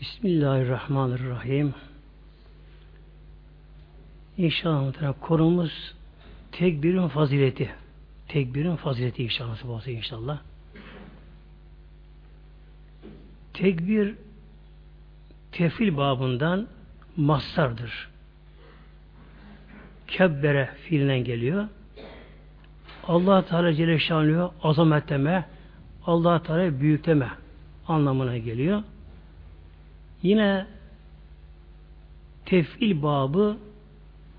Bismillahirrahmanirrahim. İnşallah konumuz tekbirin fazileti. Tekbirin fazileti inşallah. inşallah. Tekbir tefil babından mastardır. Kebbere fiilinden geliyor. Allah Teala Celle Şanlı'ya azametleme, Allah Teala büyükleme anlamına geliyor. Yine tefil babı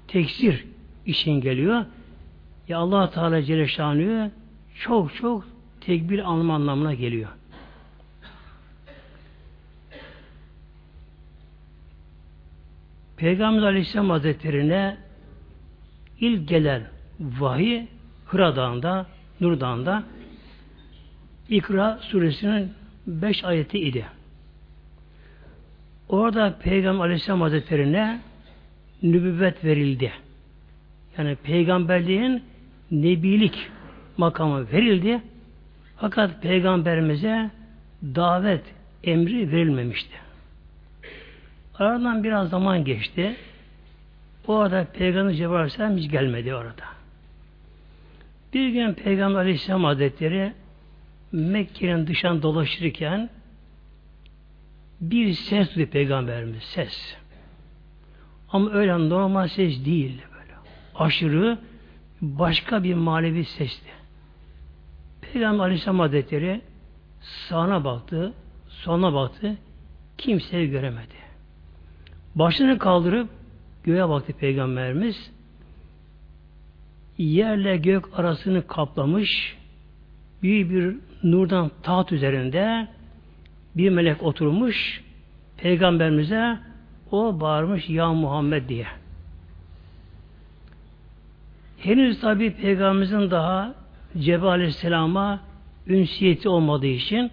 teksir için geliyor. Ya Allah Teala Celle çok çok tekbir anlam anlamına geliyor. Peygamber Aleyhisselam Hazretleri'ne ilk gelen vahiy Hıra Dağı'nda, Nur Dağı'nda İkra suresinin beş ayeti idi. Orada Peygamber Aleyhisselam Hazretleri'ne nübüvvet verildi. Yani peygamberliğin nebilik makamı verildi. Fakat peygamberimize davet emri verilmemişti. Aradan biraz zaman geçti. O arada Peygamber Cebrail Aleyhisselam hiç gelmedi orada. Bir gün Peygamber Aleyhisselam Hazretleri Mekke'nin dışından dolaşırken bir ses duydu Peygamberimiz. Ses. Ama öyle normal ses değil böyle. Aşırı başka bir manevi sesti. Peygamber Aleyhisselam Hazretleri sağına baktı, soluna baktı. Kimseyi göremedi. Başını kaldırıp göğe baktı Peygamberimiz. Yerle gök arasını kaplamış büyük bir nurdan taht üzerinde bir melek oturmuş Peygamberimize o bağırmış ya Muhammed diye. Henüz tabi Peygamberimizin daha Cebrail Aleyhisselam'a ünsiyeti olmadığı için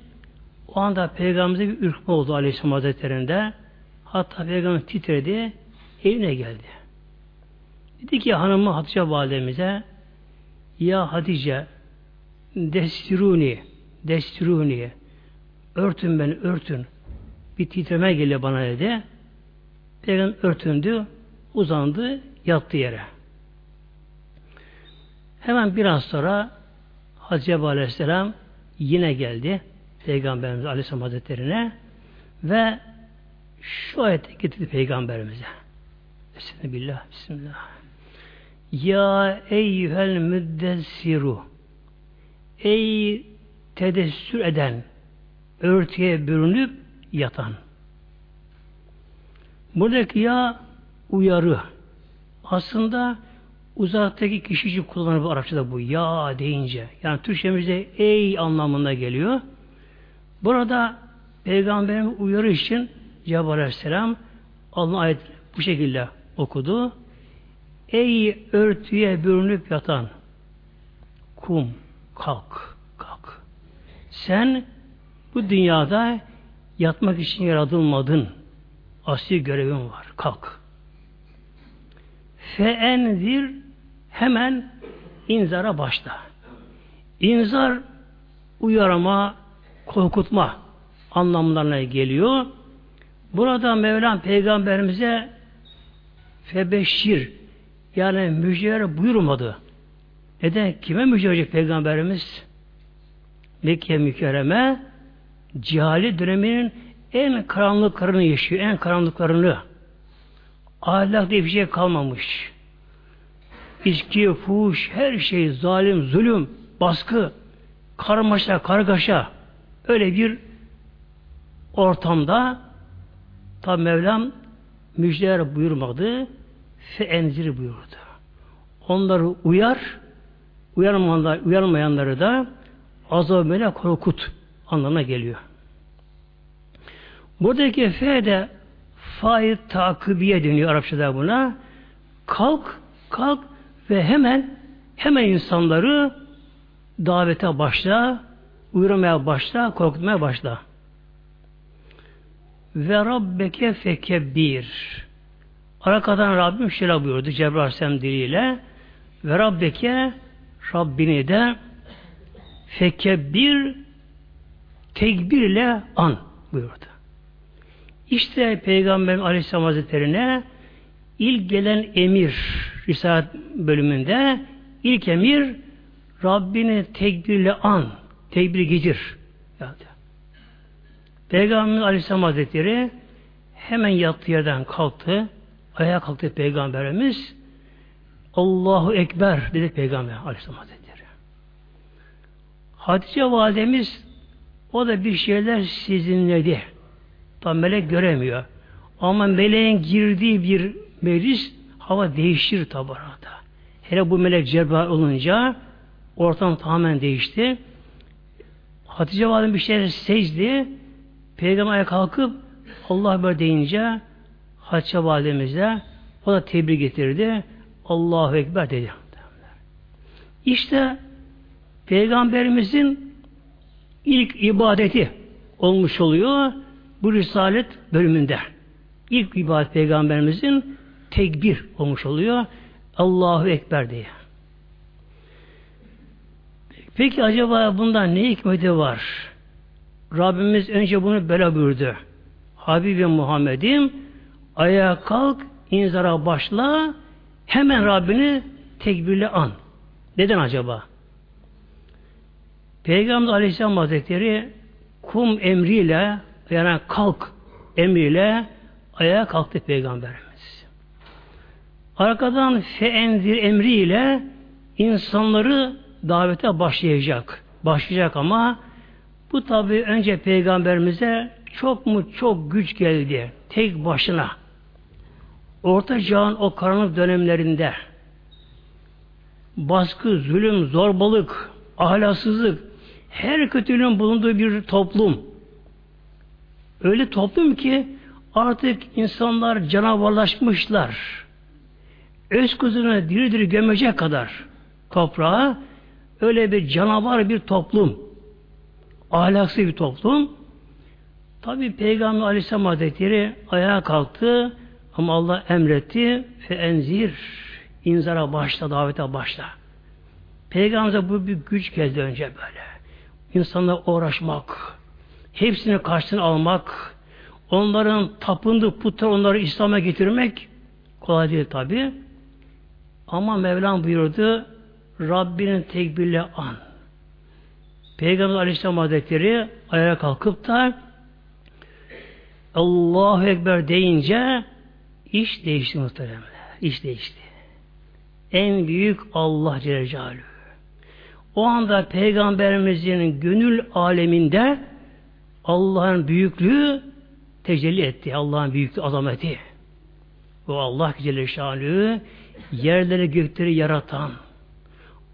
o anda Peygamberimize bir ürkme oldu Aleyhisselam Hazretleri'nde. Hatta Peygamber titredi, evine geldi. Dedi ki hanımı Hatice validemize Ya Hatice destiruni destiruni örtün beni örtün bir titreme geliyor bana dedi. Peygamber örtündü, uzandı, yattı yere. Hemen biraz sonra Hatice Aleyhisselam yine geldi Peygamberimiz Aleyhisselam Hazretleri'ne ve şu ayeti getirdi Peygamberimize. Bismillah, Bismillah. Ya eyyühel müddessiru Ey tedessür eden, örtüye bürünüp yatan. Buradaki ya uyarı. Aslında uzaktaki kişi için kullanılır bu Arapçada bu ya deyince. Yani Türkçemizde ey anlamında geliyor. Burada Peygamberimiz uyarı için Cebrail Aleyhisselam Allah ayet bu şekilde okudu. Ey örtüye bürünüp yatan kum kalk kalk. Sen bu dünyada yatmak için yaratılmadın. Asli görevin var. Kalk. Feenzir hemen inzara başla. İnzar uyarma, korkutma anlamlarına geliyor. Burada Mevlam peygamberimize febeşir yani müjdeler buyurmadı. Neden? Kime müjde peygamberimiz? Mekke mükerreme cihali döneminin en karanlıklarını yaşıyor. En karanlıklarını. Ahlak diye bir şey kalmamış. İçki, fuhuş, her şey zalim, zulüm, baskı, karmaşa, kargaşa öyle bir ortamda tabi Mevlam müjdeler buyurmadı fe enzir buyurdu. Onları uyar uyarmayanlar, uyarmayanları da azabıyla korkut anlamına geliyor. Buradaki fe de fail takibiye deniyor Arapçada buna. Kalk, kalk ve hemen hemen insanları davete başla, uyarmaya başla, korkutmaya başla. Ve Rabbeke fekebbir. Arkadan Rabbim şöyle buyurdu Cebrail Aleyhisselam diliyle. Ve Rabbeke Rabbini de fekebbir tekbirle an buyurdu. İşte Peygamber Aleyhisselam Hazretleri'ne ilk gelen emir Risalet bölümünde ilk emir Rabbini tekbirle an, tekbir getir. Peygamber Aleyhisselam Hazretleri hemen yattığı yerden kalktı. Ayağa kalktı Peygamberimiz. Allahu Ekber dedi Peygamber Aleyhisselam Hazretleri. Hatice validemiz o da bir şeyler sizinledi. Tam melek göremiyor. Ama meleğin girdiği bir meclis hava değişir tabi. Hele bu melek Cebrail olunca ortam tamamen değişti. Hatice validem bir şeyler secdi. Peygamber kalkıp Allah böyle deyince Hatice validemize o da tebrik getirdi. Allahu Ekber dedi. İşte Peygamberimizin ilk ibadeti olmuş oluyor bu Risalet bölümünde. İlk ibadet Peygamberimizin tekbir olmuş oluyor. Allahu Ekber diye. Peki acaba bundan ne hikmeti var? Rabbimiz önce bunu böyle buyurdu. Habibim Muhammed'im ayağa kalk, inzara başla, hemen Rabbini tekbirle an. Neden acaba? Peygamber Aleyhisselam Hazretleri kum emriyle yani kalk emriyle ayağa kalktı Peygamberimiz. Arkadan feenzir emriyle insanları davete başlayacak. Başlayacak ama bu tabi önce Peygamberimize çok mu çok güç geldi. Tek başına. Orta çağın o karanlık dönemlerinde baskı, zulüm, zorbalık, ahlaksızlık, her kötülüğün bulunduğu bir toplum. Öyle toplum ki artık insanlar canavarlaşmışlar. Öz kuzunu diri diri gömecek kadar toprağa öyle bir canavar bir toplum. Ahlaksız bir toplum. Tabi Peygamber Aleyhisselam Hazretleri ayağa kalktı ama Allah emretti fe enzir inzara başla, davete başla. Peygamber'e bu bir güç geldi önce böyle insanla uğraşmak, hepsini karşısına almak, onların tapındığı putlar onları İslam'a getirmek kolay değil tabi. Ama Mevlam buyurdu Rabbinin tekbirle an. Peygamber Aleyhisselam Hazretleri ayağa kalkıp da Allahu Ekber deyince iş değişti muhtemelen. İş değişti. En büyük Allah Celle Celaluhu. O anda Peygamberimizin gönül aleminde Allah'ın büyüklüğü tecelli etti. Allah'ın büyüklüğü, azameti. O Allah Celle Şanlı yerleri gökleri yaratan,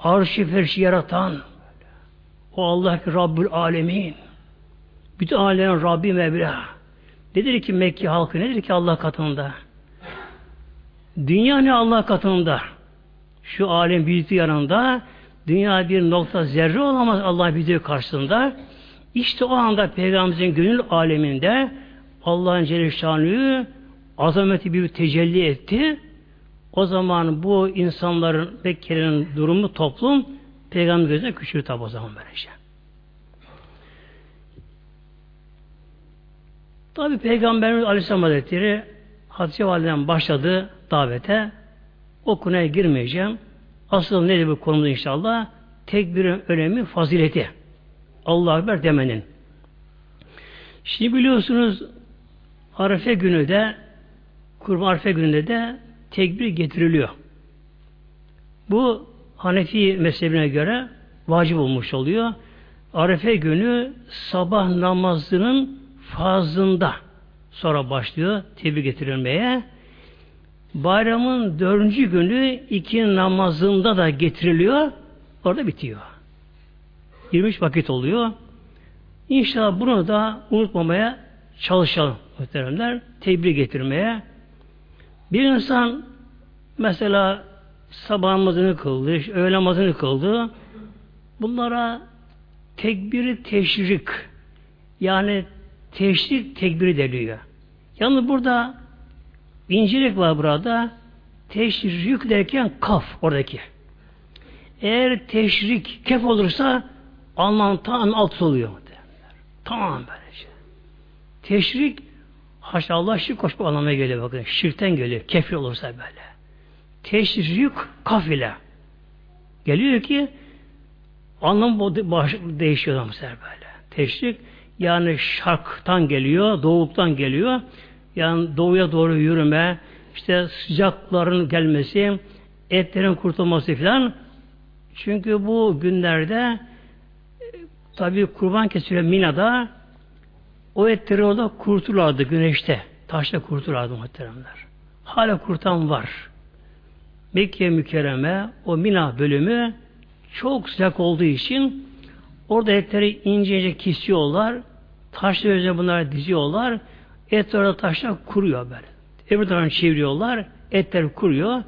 arşı ferşi yaratan, o Allah ki Rabbül Alemin, bütün alemin Rabbi Mevla. Nedir ki Mekke halkı, nedir ki Allah katında? Dünya ne Allah katında? Şu alem büyüklüğü yanında Dünya bir nokta zerre olamaz Allah bizi karşısında. İşte o anda Peygamberimizin gönül aleminde Allah'ın Celle azameti bir tecelli etti. O zaman bu insanların Mekke'nin durumu toplum Peygamber gözüne küçülür tabi o zaman böylece. Tabi Peygamberimiz Aleyhisselam Hazretleri Hatice Validem başladı davete. O girmeyeceğim. Asıl nedir bu konumuz inşallah? Tekbirin önemi, fazileti. Allah Ekber demenin. Şimdi biliyorsunuz Arife günü de Kurban Arife gününde de tekbir getiriliyor. Bu Hanefi mezhebine göre vacip olmuş oluyor. Arife günü sabah namazının fazında sonra başlıyor tebrik getirilmeye. Bayramın dördüncü günü iki namazında da getiriliyor. Orada bitiyor. 23 vakit oluyor. İnşallah bunu da unutmamaya çalışalım muhteremler. Tebrik getirmeye. Bir insan mesela sabah namazını kıldı, öğle namazını kıldı. Bunlara tekbiri teşrik yani teşrik tekbiri deniyor. Yalnız burada İncilik var burada. Teşrik derken kaf oradaki. Eğer teşrik kef olursa anlam tam alt oluyor. Tamam böylece. Teşrik Haşa Allah şirk koşmak anlamına geliyor bakın. Şirkten geliyor. Kefir olursa böyle. Teşrik kafile. Geliyor ki anlam değişiyor bu sefer böyle. Teşrik yani şarktan geliyor, doğuktan geliyor. Yani doğuya doğru yürüme, işte sıcakların gelmesi, etlerin kurtulması filan. Çünkü bu günlerde tabi kurban kesiliyor Mina'da o etleri orada kurtulardı güneşte. Taşta kurtulardı muhteremler. Hala kurtan var. Mekke mükerreme o Mina bölümü çok sıcak olduğu için orada etleri ince ince kesiyorlar. Taşla üzerine bunları diziyorlar. Et orada taşla kuruyor böyle. Öbür tarafını çeviriyorlar. Etler kuruyor.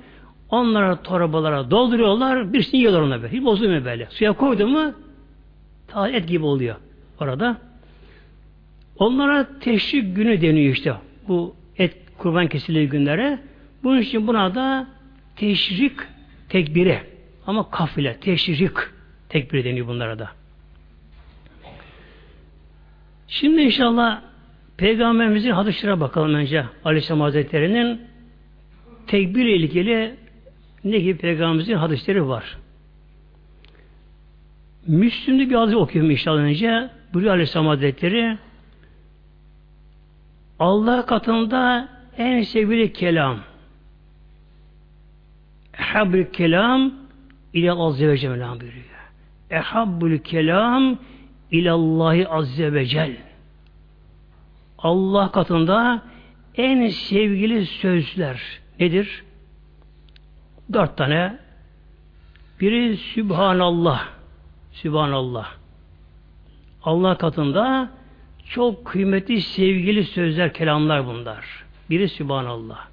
Onlara torbalara dolduruyorlar. Birisini yiyorlar ona böyle. Hiç bozulmuyor böyle. Suya koydu mu ta et gibi oluyor orada. Onlara teşrik günü deniyor işte. Bu et kurban kesildiği günlere. Bunun için buna da teşrik tekbiri. Ama kafile, teşrik tekbiri deniyor bunlara da. Şimdi inşallah Peygamberimizin hadislerine bakalım önce Aleyhisselam Hazretleri'nin tekbir ile ilgili ne gibi Peygamberimizin hadisleri var. Müslüm'de bir hadis okuyorum inşallah önce. Buyuruyor Aleyhisselam Hazretleri Allah katında en sevgili kelam Ehabbül kelam ile Azze ve Celle buyuruyor. Ehabbül kelam ilallahi Azze ve Celle Allah katında en sevgili sözler nedir? Dört tane. Biri Sübhanallah. Sübhanallah. Allah katında çok kıymetli, sevgili sözler, kelamlar bunlar. Biri Sübhanallah.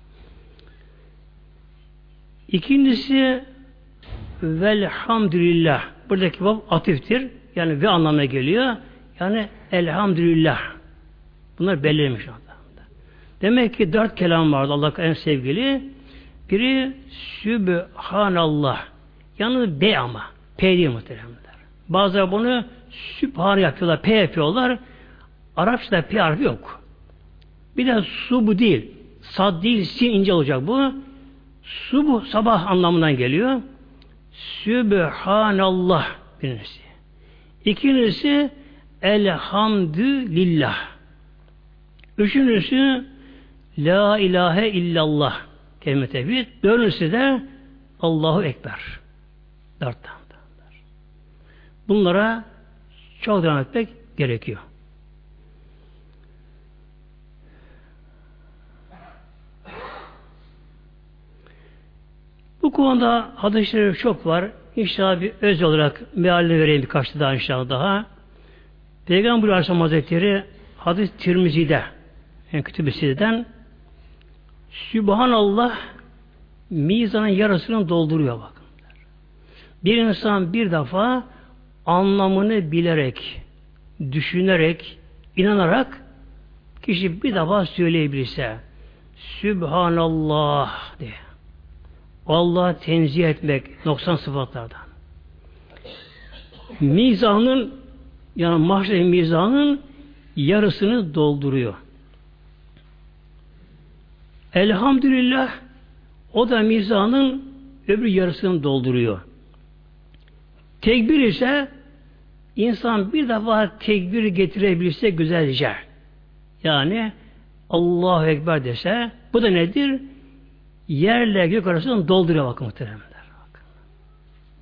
İkincisi velhamdülillah. Buradaki bab atiftir. Yani ve anlamına geliyor. Yani elhamdülillah. Bunlar belirlemiş anda. Demek ki dört kelam vardı Allah en sevgili. Biri Sübhanallah. Yalnız B ama. P değil muhteremler. Bazıları bunu Sübhan yapıyorlar. P yapıyorlar. Arapçada P harfi yok. Bir de su bu değil. Sad değil, sin ince olacak bu. Su bu sabah anlamından geliyor. Sübhanallah birincisi. İkincisi elhamdülillah. Üçüncüsü La ilahe illallah kelime tevhid. Dördüncüsü de Allahu Ekber. Dört tane. Bunlara çok devam etmek gerekiyor. Bu konuda hadisleri çok var. İnşallah bir öz olarak mealini vereyim birkaç daha inşallah daha. Peygamber Aleyhisselam Hazretleri hadis Tirmizi'de yani kütübesinden Sübhanallah mizanın yarısını dolduruyor bakın. Bir insan bir defa anlamını bilerek, düşünerek, inanarak kişi bir defa söyleyebilirse Sübhanallah diye. Allah tenzih etmek noksan sıfatlardan. Mizanın yani mahşer mizanın yarısını dolduruyor. Elhamdülillah o da mizanın öbür yarısını dolduruyor. Tekbir ise insan bir defa tekbir getirebilse güzelce. Yani Allahu Ekber dese bu da nedir? Yerle gök arasını dolduruyor bakın muhteremler.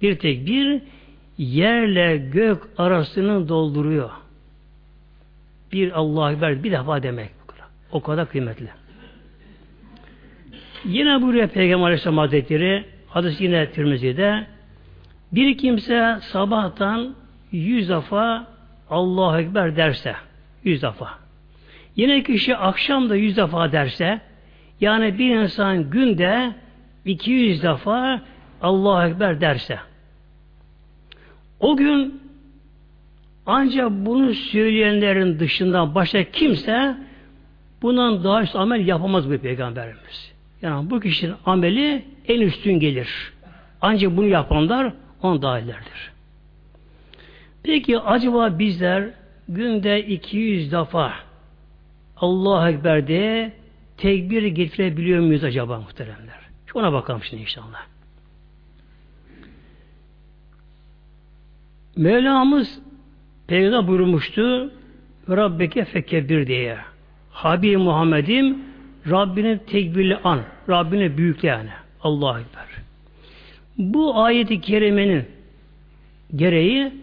Bir tekbir yerle gök arasını dolduruyor. Bir Allahu Ekber bir defa demek. O kadar kıymetli. Yine buraya Peygamber Aleyhisselam Hazretleri hadis yine Tirmizi'de bir kimse sabahtan yüz defa Allahu Ekber derse, yüz defa. Yine kişi akşam da yüz defa derse, yani bir insan günde iki yüz defa Allahu Ekber derse, o gün ancak bunu söyleyenlerin dışında başka kimse bundan daha üst amel yapamaz bu peygamberimiz. Yani bu kişinin ameli en üstün gelir. Ancak bunu yapanlar on dahillerdir. Peki acaba bizler günde 200 defa Allah Ekber diye tekbir getirebiliyor muyuz acaba muhteremler? Şu ona bakalım şimdi inşallah. Mevlamız Peygamber buyurmuştu Rabbeke fekebbir diye. Habib Muhammed'im Rabbini tekbirli an. Rabbini büyükle yani. Allah'a Ekber. Bu ayeti kerimenin gereği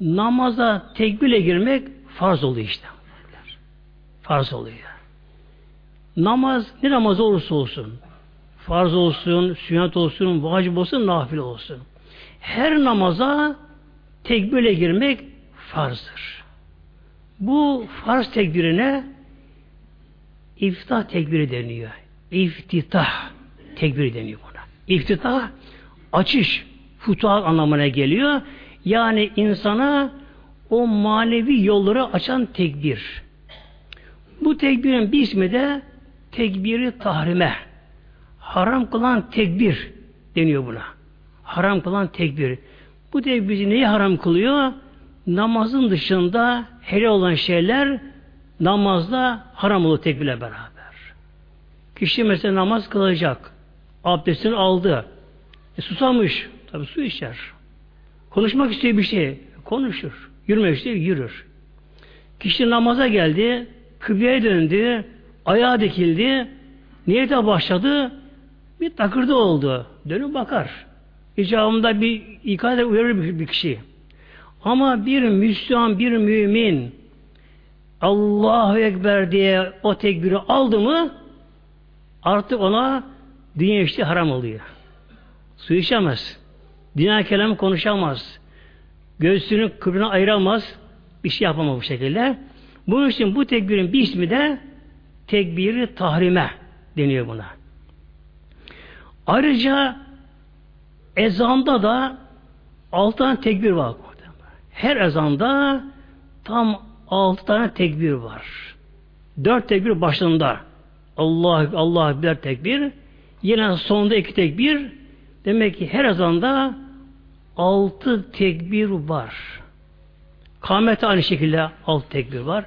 namaza tekbirle girmek farz oluyor işte. Farz oluyor. Namaz ne namaz olursa olsun farz olsun, sünnet olsun, vacip olsun, nafile olsun. Her namaza tekbirle girmek farzdır. Bu farz tekbirine iftah tekbiri deniyor. İftitah tekbiri deniyor buna. İftitah açış, futuhat anlamına geliyor. Yani insana o manevi yolları açan tekbir. Bu tekbirin bir ismi de tekbiri tahrime. Haram kılan tekbir deniyor buna. Haram kılan tekbir. Bu tekbir neyi haram kılıyor? Namazın dışında helal olan şeyler namazda haram olur tekbirle beraber. Kişi mesela namaz kılacak. Abdestini aldı. E, susamış. Tabi su içer. Konuşmak istiyor bir şey. Konuşur. Yürümek istiyor. Yürür. Kişi namaza geldi. Kıbleye döndü. Ayağa dikildi. Niyete başladı. Bir takırdı oldu. Dönüp bakar. İcabında bir ikade uyarır bir kişi. Ama bir Müslüman, bir mümin Allahu Ekber diye o tekbiri aldı mı artık ona dünya işte haram oluyor. Su içemez. Dünya kelam konuşamaz. Göğsünü kıbrına ayıramaz. Bir şey yapamaz bu şekilde. Bunun için bu tekbirin bir ismi de tekbiri tahrime deniyor buna. Ayrıca ezanda da altı tekbir var. Her ezanda tam altı tane tekbir var. Dört tekbir başında. Allah Allah bir tekbir. Yine sonunda iki tekbir. Demek ki her ezanda altı tekbir var. Kâmete aynı şekilde altı tekbir var.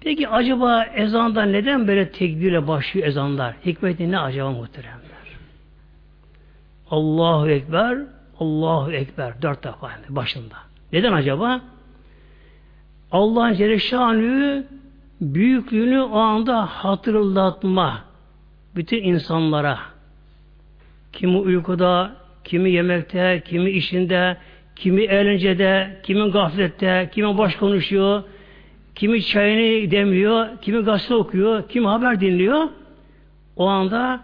Peki acaba ezanda neden böyle tekbirle başlıyor ezanlar? Hikmeti ne acaba muhteremler? Allahu Ekber, Allahu Ekber dört defa başında. Neden acaba? Allah'ın Celle büyüklüğünü o anda hatırlatma bütün insanlara kimi uykuda, kimi yemekte, kimi işinde, kimi eğlencede, kimi gaflette, kimi baş konuşuyor, kimi çayını demliyor, kimi gazete okuyor, kimi haber dinliyor. O anda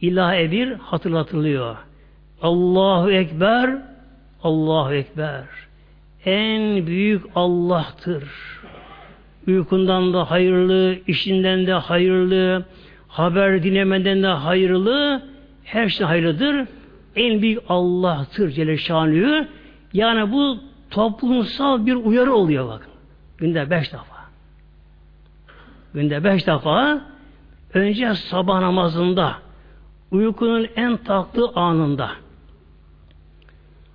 ilahe bir hatırlatılıyor. Allahu Ekber, Allahu Ekber. En büyük Allah'tır. Uykundan da hayırlı, işinden de hayırlı, haber dinlemeden de hayırlı, her şey hayırlıdır. En büyük Allah'tır Celle Şanlı. Yani bu toplumsal bir uyarı oluyor bakın. Günde beş defa. Günde beş defa önce sabah namazında uykunun en tatlı anında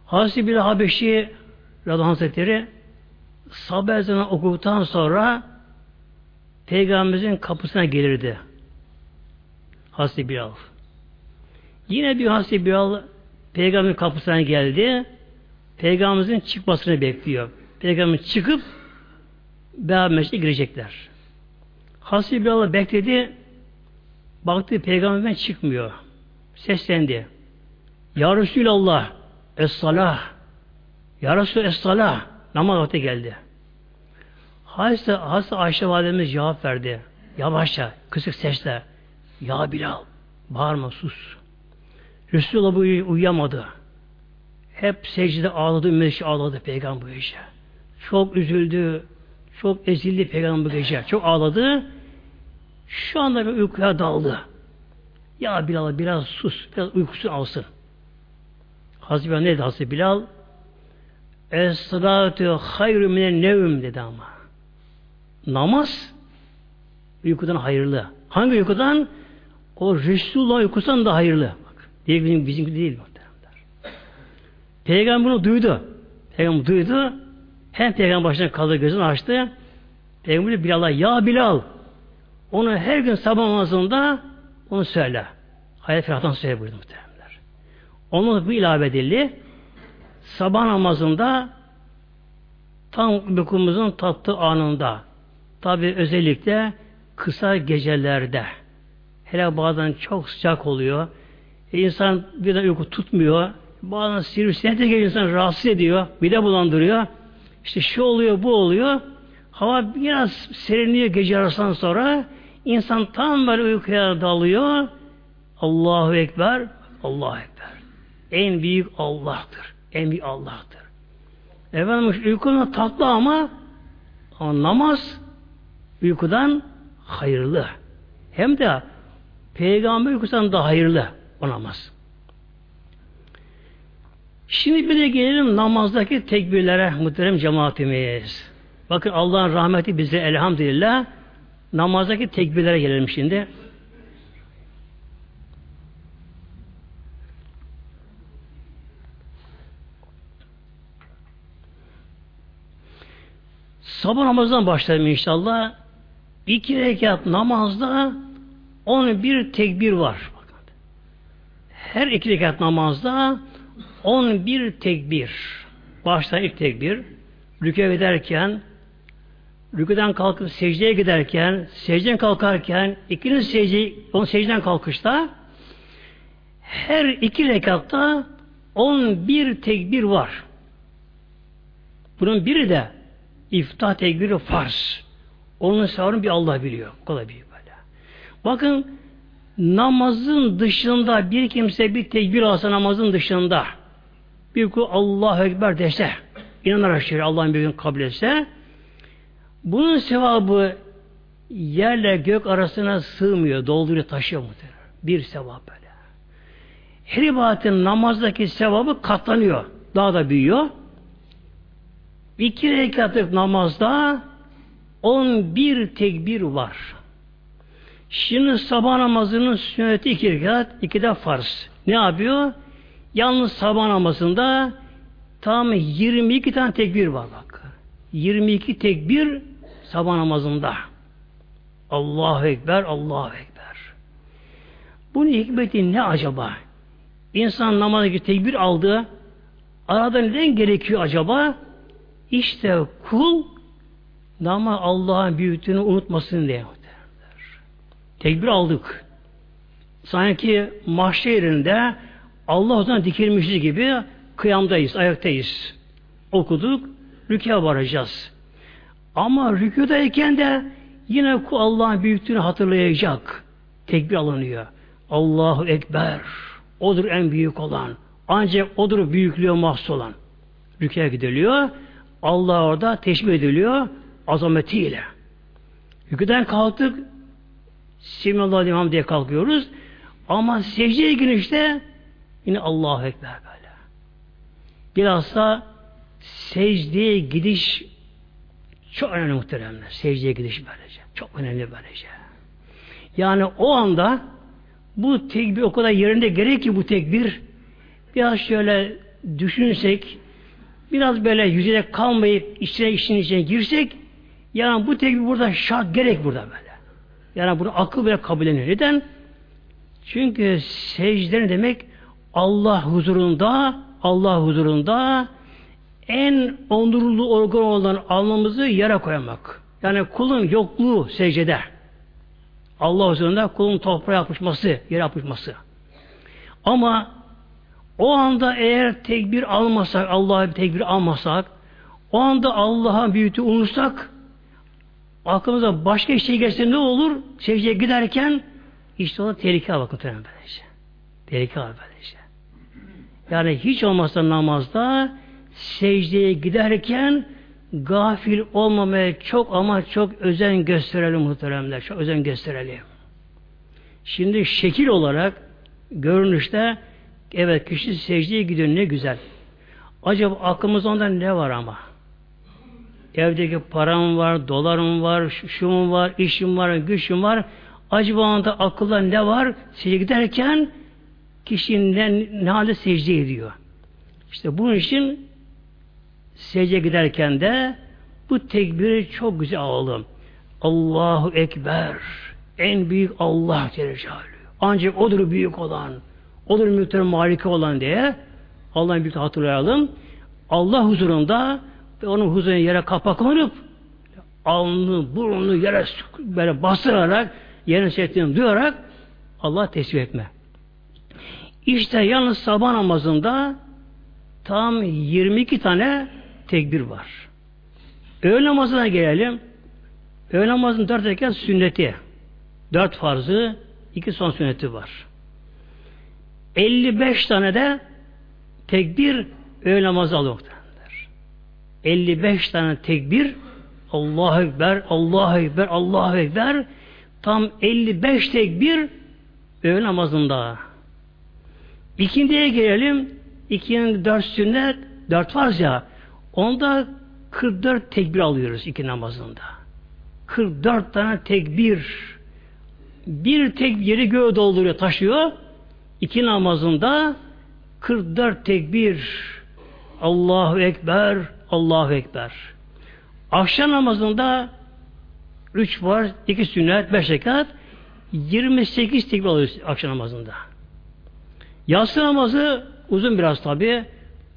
Hazreti bir Habeşi Radhan Hazretleri sabah ezanı okuduktan sonra Peygamberimizin kapısına gelirdi. Hazreti Bilal. Yine bir Hazreti Bilal Peygamberin kapısına geldi. Peygamberimizin çıkmasını bekliyor. Peygamber çıkıp beraber mescide girecekler. Hazreti Bilal bekledi. Baktı Peygamberden çıkmıyor. Seslendi. Ya Resulallah Es-salah Ya Resul es-salah Namaz vakti geldi. Hazreti, Hazreti Ayşe Validemiz cevap verdi. Yavaşça, kısık sesle. Ya Bilal, bağırma, sus. Resulullah bu uyuyamadı. Hep secde ağladı, ümmet ağladı peygamber gece. Çok üzüldü, çok ezildi peygamber gece. Çok ağladı. Şu anda bir uykuya daldı. Ya Bilal biraz sus, biraz uykusunu alsın. Hazreti Bilal ne dedi Hazreti Bilal? Es-salatu hayru minen nevm dedi ama. Namaz uykudan hayırlı. Hangi uykudan? O Resulullah uykusundan da hayırlı. Bak, diye bizim, bizimki değil muhtemelenler. Peygamber bunu duydu. Peygamber duydu. Hem peygamber başına kaldı gözünü açtı. Peygamber Bilal'a ya Bilal onu her gün sabah namazında onu söyle. Hayat Ferhat'tan söyle buyurdu muhtemelenler. Onun bu ilave edildi. Sabah namazında tam uykumuzun tatlı anında tabi özellikle kısa gecelerde hele bazen çok sıcak oluyor. E insan birden uyku tutmuyor. Bazen sivrisinek de insan rahatsız ediyor. Mide bulandırıyor. İşte şu oluyor bu oluyor. Hava biraz serinliyor gece arasından sonra. insan tam böyle uykuya dalıyor. Allahu Ekber, Allahu Ekber. En büyük Allah'tır. En büyük Allah'tır. Efendim uykunun tatlı ama, ama namaz uykudan hayırlı. Hem de peygamber uykusundan da hayırlı o namaz. Şimdi bir de gelelim namazdaki tekbirlere muhterem cemaatimiz. Bakın Allah'ın rahmeti bize elhamdülillah namazdaki tekbirlere gelelim şimdi. Sabah namazdan başlayalım inşallah. İki rekat namazda 11 tekbir var. Her iki rekat namazda 11 tekbir. Başta ilk tekbir. Rükû ederken, rüküden kalkıp secdeye giderken, secden kalkarken, ikinci secde, on secden kalkışta her iki rekatta 11 tekbir var. Bunun biri de iftah tekbiri farz. Onun savrunu bir Allah biliyor. Kadar büyük böyle. Bakın namazın dışında bir kimse bir tekbir alsa namazın dışında bir kul Allahu Ekber dese inanarak şöyle Allah'ın bir gün kabul etse bunun sevabı yerle gök arasına sığmıyor, dolduruyor, taşıyor muhtemelen. Bir sevap böyle. Her ibadetin namazdaki sevabı katlanıyor. Daha da büyüyor. İki rekatlık namazda on bir tekbir var. Şimdi sabah namazının sünneti iki rekat, iki de farz. Ne yapıyor? Yalnız sabah namazında tam 22 tane tekbir var bak. 22 tekbir sabah namazında. Allahu Ekber, Allahu Ekber. Bunun hikmeti ne acaba? İnsan namazdaki tekbir aldı. Arada neden gerekiyor acaba? İşte kul ama Allah'ın büyüklüğünü unutmasın diye. Tekbir aldık. Sanki mahşer yerinde Allah o zaman dikilmişiz gibi kıyamdayız, ayaktayız. Okuduk, rükûya varacağız. Ama rükûdayken de yine Allah'ın büyüklüğünü hatırlayacak. Tekbir alınıyor. Allahu Ekber. Odur en büyük olan. Ancak odur büyüklüğü mahsus olan. Rükûya gidiliyor. Allah orada teşbih ediliyor azametiyle. Rüküden kalktık Simallahu Aleyhi diye kalkıyoruz. Ama secdeye girişte yine Allahu Ekber böyle. Bilhassa secdeye gidiş çok önemli muhteremler. Secdeye gidiş böylece. Çok önemli böylece. Yani o anda bu tekbir o kadar yerinde gerek ki bu tekbir biraz şöyle düşünsek biraz böyle yüzeye kalmayıp içine işin içine girsek yani bu tekbir burada şart gerek burada böyle. Yani bunu akıl bile kabul ediyor. Neden? Çünkü secde demek Allah huzurunda Allah huzurunda en onurlu organ olan alnımızı yere koymak. Yani kulun yokluğu secdede. Allah huzurunda kulun toprağa yapışması, yere yapışması. Ama o anda eğer tekbir almasak, Allah'a bir tekbir almasak, o anda Allah'a büyütü unutsak, aklımıza başka bir şey gelse ne olur? Secdeye giderken işte ona tehlike var bakın böylece. Tehlike var. Yani hiç olmazsa namazda secdeye giderken gafil olmamaya çok ama çok özen gösterelim muhteremler. Çok özen gösterelim. Şimdi şekil olarak görünüşte evet kişi secdeye gidiyor ne güzel. Acaba aklımızda ondan ne var ama? Evdeki param var, dolarım var, şum var, işim var, güçüm var. Acaba anda akılda ne var? Secde giderken kişinin ne, halde secde ediyor. İşte bunun için secde giderken de bu tekbiri çok güzel alalım. Allahu Ekber. En büyük Allah Celle Ancak odur büyük olan, odur mülklerin maliki olan diye Allah'ın büyük hatırlayalım. Allah huzurunda ve onun huzuruna yere kapak konup alnını, burnunu yere böyle bastırarak yerin sesini duyarak Allah tesbih etme. İşte yalnız sabah namazında tam 22 tane tekbir var. Öğle namazına gelelim. Öğle namazının dört rekat sünneti. Dört farzı, iki son sünneti var. 55 tane de tekbir öğle namazı alıyor. 55 tane tekbir Allahu Ekber, Allahu Ekber, Allahu Ekber tam 55 tekbir öğle namazında. İkindiye gelelim. İkinin dört sünnet, dört farz ya. Onda 44 tekbir alıyoruz iki namazında. 44 tane tekbir. Bir tekbiri göğe dolduruyor, taşıyor. İki namazında 44 tekbir. Allahu Ekber, Allahu Ekber. Akşam namazında üç var, iki sünnet, beş rekat, 28 tekbir alıyoruz akşam namazında. Yatsı namazı uzun biraz tabi.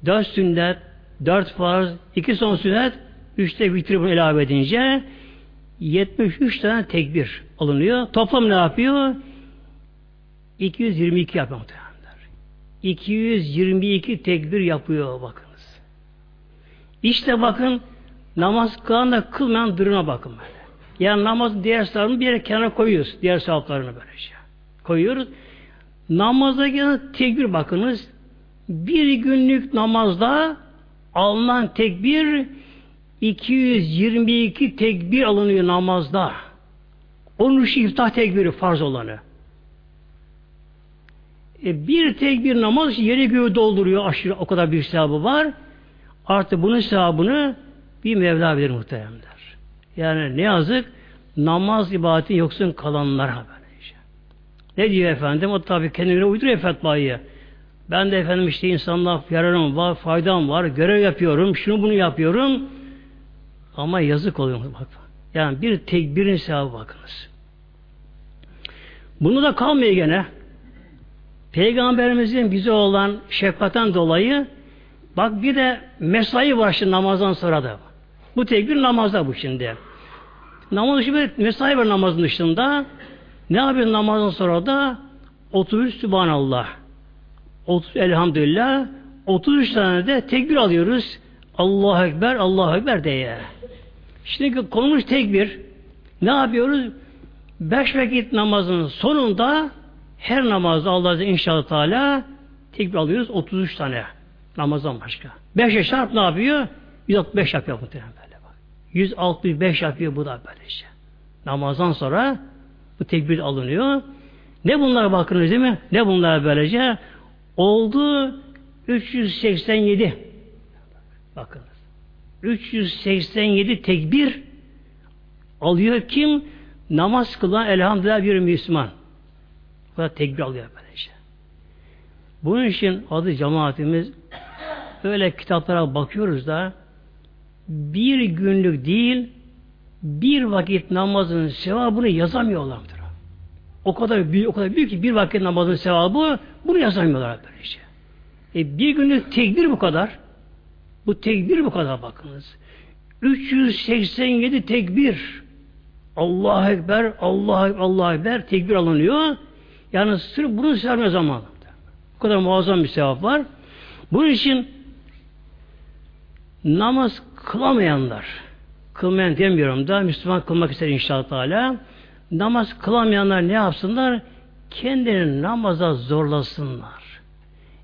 Dört sünnet, dört farz, iki son sünnet, üçte vitri bunu ilave edince 73 tane tekbir alınıyor. Toplam ne yapıyor? 222 yapıyor muhtemelenler. 222 tekbir yapıyor bakınız. İşte bakın namaz kılan da kılmayan duruma bakın böyle. Yani namaz diğer sevabını bir yere kenara koyuyoruz. Diğer sevaplarını böylece. Koyuyoruz. Namazda gelen tekbir bakınız. Bir günlük namazda alınan tekbir 222 tekbir alınıyor namazda. Onun için iftah tekbiri farz olanı. E, bir tekbir namaz yeri göğü dolduruyor. Aşırı o kadar bir sevabı var. Artık bunun sevabını bir Mevla bilir muhteremler. Yani ne yazık namaz ibadeti yoksun kalanlara böylece. Ne diyor efendim? O tabi kendine uyduruyor fetbayı. Ben de efendim işte insanlar yararım var, faydam var, görev yapıyorum, şunu bunu yapıyorum. Ama yazık oluyor. Bak. Yani bir tekbirin sevabı bakınız. Bunu da kalmıyor gene. Peygamberimizin bize olan şefkatten dolayı bak bir de mesai var şimdi namazdan sonra da. Bu tekbir namazda bu şimdi. Namaz dışı mesai var namazın dışında. Ne yapıyor namazdan sonra da 33 Sübhanallah. 30 elhamdülillah 33 tane de tekbir alıyoruz. Allahu Ekber, Allahu Ekber diye. Şimdi konumuz tekbir. Ne yapıyoruz? Beş vakit namazın sonunda her namazda Allah'a inşallah Teala tekbir alıyoruz 33 tane namazdan başka. Beşe şarp ne yapıyor? 165 yapıyor muhtemelen böyle bak. 165 yapıyor bu da böylece. Namazdan sonra bu tekbir alınıyor. Ne bunlara bakınız değil mi? Ne bunlar böylece? Oldu 387. Bakınız. 387 tekbir alıyor kim? Namaz kılan elhamdülillah bir Müslüman. Bu da tekbir alıyor böylece. Bunun için adı cemaatimiz öyle kitaplara bakıyoruz da bir günlük değil bir vakit namazın sevabını yazamıyorlardır. O kadar büyük, o kadar büyük ki bir vakit namazın sevabı bunu yazamıyorlar böylece. E bir günlük tekbir bu kadar. Bu tekbir bu kadar bakınız. 387 tekbir. Allah Ekber, Allah Allah Ekber tekbir alınıyor. Yani sırf bunun sevabı zaman. Bu kadar muazzam bir sevap var. Bunun için namaz kılamayanlar, kılmayan demiyorum da Müslüman kılmak ister inşallah Teala. Namaz kılamayanlar ne yapsınlar? Kendilerini namaza zorlasınlar.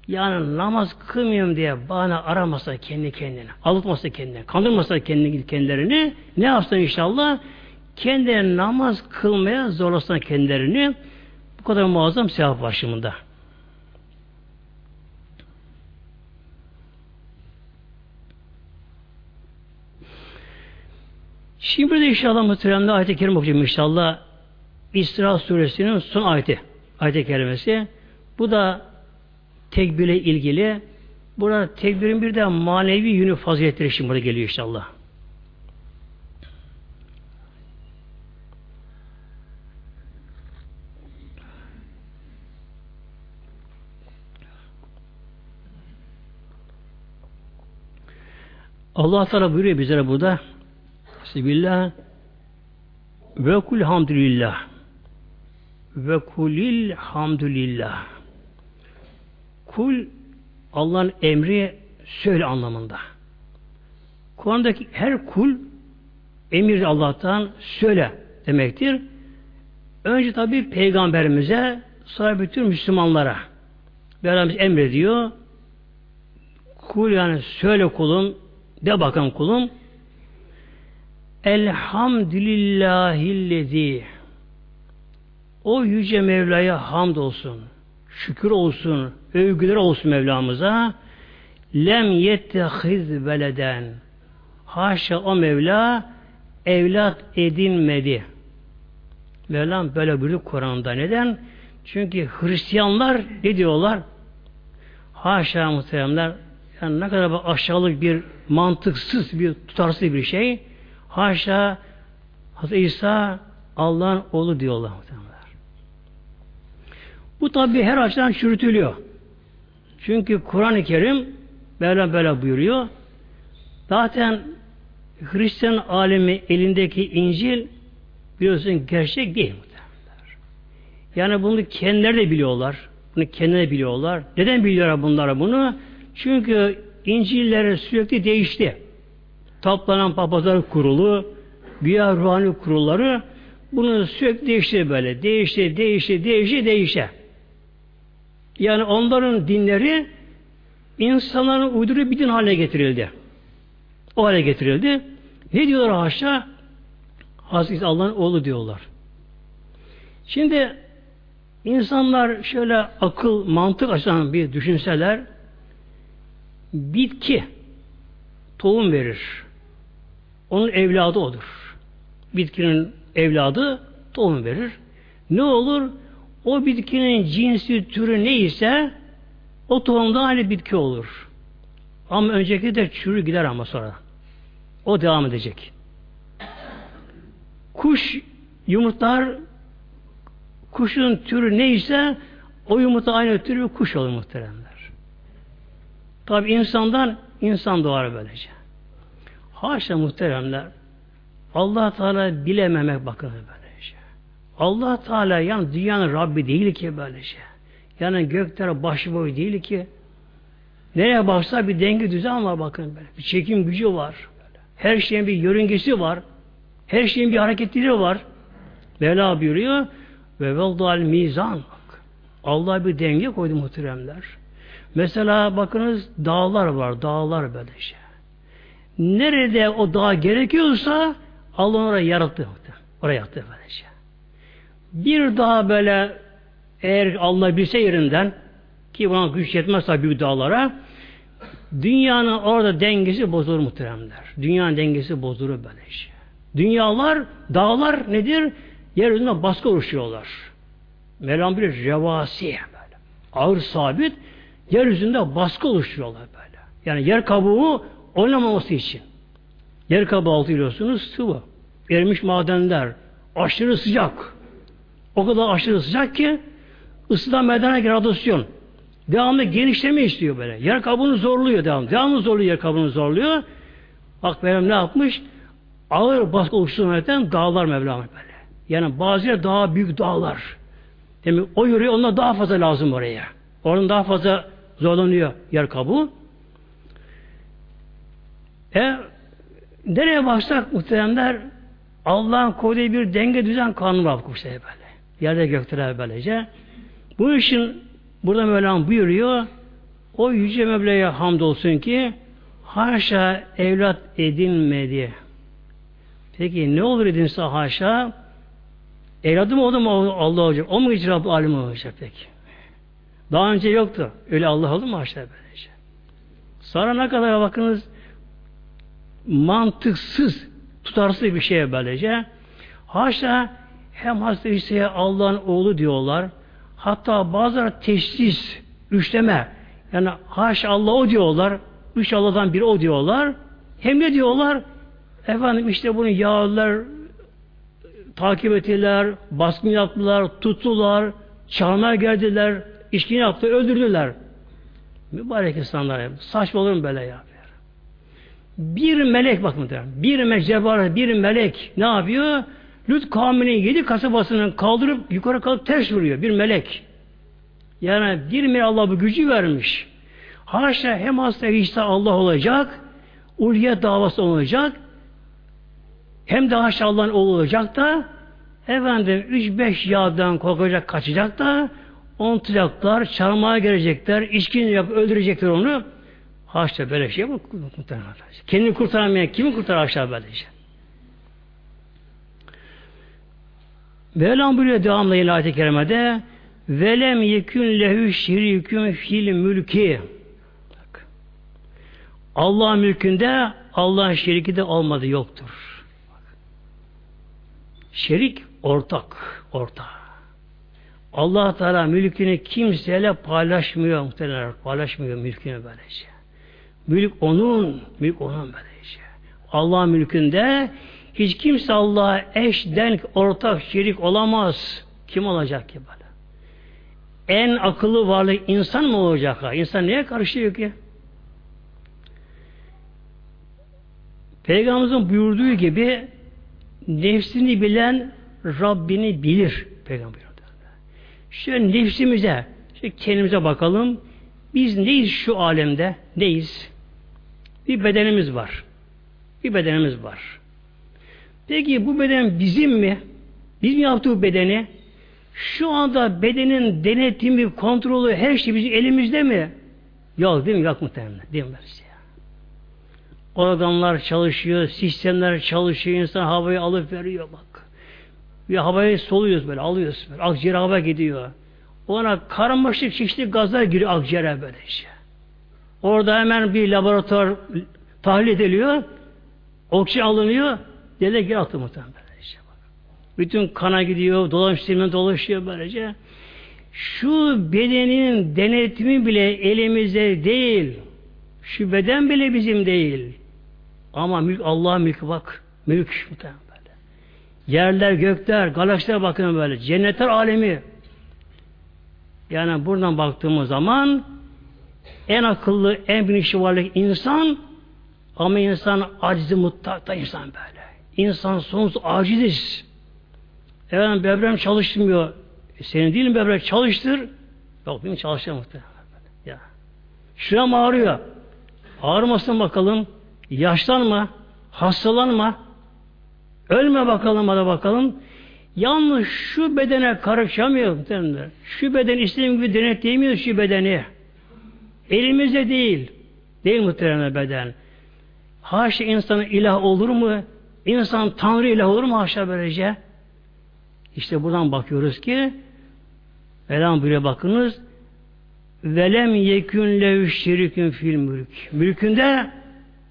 Yani namaz kılmıyorum diye bana aramasa kendi kendine, alıtmasa kendine, kandırmasa kendi kendilerini ne yapsın inşallah? Kendilerini namaz kılmaya zorlasın kendilerini. Kadar muazzam sevap var şimdi. Şimdi de inşallah muhteremde ayet-i kerim okuyacağım inşallah. İsra suresinin son ayeti. Ayet-i kerimesi. Bu da tekbirle ilgili. Burada tekbirin bir de manevi yönü faziletleri şimdi burada geliyor inşallah. Allah Teala buyuruyor bizlere burada Bismillah ve kul hamdülillah ve kulil hamdülillah kul Allah'ın emri söyle anlamında. Kur'an'daki her kul emir Allah'tan söyle demektir. Önce tabi peygamberimize sonra bütün Müslümanlara Peygamberimiz emrediyor. Kul yani söyle kulum de bakalım kulum Elhamdülillahillezi o yüce Mevla'ya hamd olsun. Şükür olsun. Övgüler olsun Mevlamıza. Lem yettehiz veleden. Haşa o Mevla evlat edinmedi. Mevlam böyle buyuruyor Kur'an'da. Neden? Çünkü Hristiyanlar ne diyorlar? Haşa muhteremler yani ne kadar aşağılık bir mantıksız bir tutarsız bir şey. Haşa Hazreti İsa Allah'ın oğlu diyorlar. Bu tabi her açıdan çürütülüyor. Çünkü Kur'an-ı Kerim böyle böyle buyuruyor. Zaten Hristiyan alemi elindeki İncil biliyorsun gerçek değil muhtemelen. Yani bunu kendileri de biliyorlar. Bunu kendileri biliyorlar. Neden biliyorlar bunlara bunu? Çünkü İncil'leri sürekli değişti. Toplanan papazlar kurulu, güya ruhani kurulları bunu sürekli değişti böyle. Değişti, değişti, değişti, değişti. Yani onların dinleri insanların uydurup bir din haline getirildi. O hale getirildi. Ne diyorlar haşa? Hazreti Allah'ın oğlu diyorlar. Şimdi insanlar şöyle akıl, mantık açısından bir düşünseler bitki tohum verir. Onun evladı odur. Bitkinin evladı tohum verir. Ne olur? O bitkinin cinsi, türü neyse o tohumda aynı bitki olur. Ama önceki de çürü gider ama sonra. O devam edecek. Kuş yumurtlar kuşun türü neyse o yumurta aynı tür bir kuş olur muhteremler. Tabi insandan insan doğar böylece. Haşa muhteremler. Allah Teala bilememek bakın böylece. Allah Teala yani dünyanın Rabbi değil ki böylece. Yani gökler başıboy değil ki. Nereye baksa bir denge düzen var bakın böyle. Bir çekim gücü var. Her şeyin bir yörüngesi var. Her şeyin bir hareketleri var. Mevla buyuruyor ve veldal mizan. Allah bir denge koydu muhteremler. Mesela bakınız dağlar var. Dağlar böyle şey. Nerede o dağ gerekiyorsa Allah oraya yarattı. Oraya yarattı böyle şey. Bir dağ böyle eğer Allah bilse yerinden ki buna güç yetmezse büyük dağlara dünyanın orada dengesi bozulur muhteremler. Dünyanın dengesi bozulur böyle şey. Dünyalar, dağlar nedir? Yeryüzünde baskı oluşuyorlar. Mevlam bir revasi böyle. Ağır sabit yeryüzünde baskı oluşturuyorlar böyle. Yani yer kabuğu oynamaması için. Yer kabuğu altı biliyorsunuz sıvı. Erimiş madenler. Aşırı sıcak. O kadar aşırı sıcak ki ısıdan meydana radyasyon. Devamlı genişleme istiyor böyle. Yer kabuğunu zorluyor devam. Devamlı zorluyor yer kabuğunu zorluyor. Bak benim ne yapmış? Ağır baskı oluşturmaktan dağlar Mevlam böyle. Yani bazı daha büyük dağlar. Demek o yürüyor ona daha fazla lazım oraya. Oradan daha fazla zorlanıyor yer kabuğu. E, nereye baksak muhteremler Allah'ın koyduğu bir denge düzen kanunu var bu şey böyle. Yerde gökte böylece. Bu işin burada Mevlam buyuruyor o yüce Mevla'ya hamdolsun ki haşa evlat edinmedi. Peki ne olur edinse haşa evladı mı oldu mu Allah olacak? O mu icra alim olacak peki? Daha önce yoktu. Öyle Allah oldu mu haşa böylece? Sonra ne kadar bakınız mantıksız, tutarsız bir şeye böylece. Haşa hem Hazreti İsa'ya Allah'ın oğlu diyorlar. Hatta bazıları teşhis, üçleme. Yani haşa Allah o diyorlar. Üç Allah'dan biri o diyorlar. Hem ne diyorlar? Efendim işte bunu yağlar takip ettiler, baskın yaptılar, tuttular, çağına geldiler, içkini yaptı, öldürdüler. Mübarek insanlar. Saçma olur mu böyle ya? Bir melek bakın bir melek, bir melek ne yapıyor? Lut kavminin yedi kasabasını kaldırıp yukarı kalıp ters vuruyor. Bir melek. Yani bir melek Allah bu gücü vermiş. Haşa hem hasta işte Allah olacak, ulviye davası olacak, hem de haşa Allah'ın oğlu olacak da efendim üç beş yağdan korkacak, kaçacak da onu tutacaklar, çarmıha gelecekler, içkini yap, öldürecekler onu. Haşa böyle şey mi? Kendini kurtaramayan kimi kurtar aşağı böylece? Şey? Mevlam buyuruyor devamlı yine ayet-i kerimede velem yekün lehü şirikün fil mülki Allah mülkünde Allah şeriki de olmadı yoktur. Şerik ortak, ortak. Allah Teala mülkünü kimseyle paylaşmıyor muhtemelen. Paylaşmıyor mülkünü böylece. Mülk onun, mülk onun böylece. Allah mülkünde hiç kimse Allah'a eş, denk, ortak, şerik olamaz. Kim olacak ki böyle? En akıllı varlık insan mı olacak? Ha? İnsan neye karışıyor ki? Peygamberimizin buyurduğu gibi nefsini bilen Rabbini bilir. Peygamber. Şöyle nefsimize, şöyle kendimize bakalım. Biz neyiz şu alemde? Neyiz? Bir bedenimiz var. Bir bedenimiz var. Peki bu beden bizim mi? Biz mi yaptık bu bedeni? Şu anda bedenin denetimi, kontrolü, her şey bizim elimizde mi? Yok değil mi? Yok muhtemelen. Değil mi? Organlar çalışıyor, sistemler çalışıyor, insan havayı alıp veriyor bak. Bir havayı soluyoruz böyle, alıyoruz böyle. Akciğer hava gidiyor. Ona karmaşık çeşitli gazlar giriyor akciğere böyle işte. Orada hemen bir laboratuvar tahlil ediliyor. Oksijen alınıyor. Dele geri atıyor muhtemelen böylece. Bütün kana gidiyor, dolaştırma dolaşıyor böylece. Şu bedenin denetimi bile elimizde değil. Şu beden bile bizim değil. Ama mülk Allah'a mülkü bak. Mülk muhtemelen. Yerler, gökler, galaksiler bakın böyle. Cennetler alemi. Yani buradan baktığımız zaman en akıllı, en bilinçli varlık insan ama insan acizi mutlakta insan böyle. İnsan sonsuz aciziz. Efendim böbreğim çalışmıyor. E senin değil mi böbrek çalıştır? Yok benim çalışıyor. Ya. Şuram ağrıyor. Ağrımasın bakalım. Yaşlanma. Hastalanma. Ölme bakalım hadi bakalım. Yalnız şu bedene karışamıyor. Şu beden istediğim gibi denetleyemiyor şu bedeni. Elimizde değil. Değil muhtemelen beden. Haşa insanın ilah olur mu? İnsan Tanrı ilah olur mu haşa böylece? İşte buradan bakıyoruz ki Velam buyuruyor bakınız velem yekün lev şirikün fil mülk. Mülkünde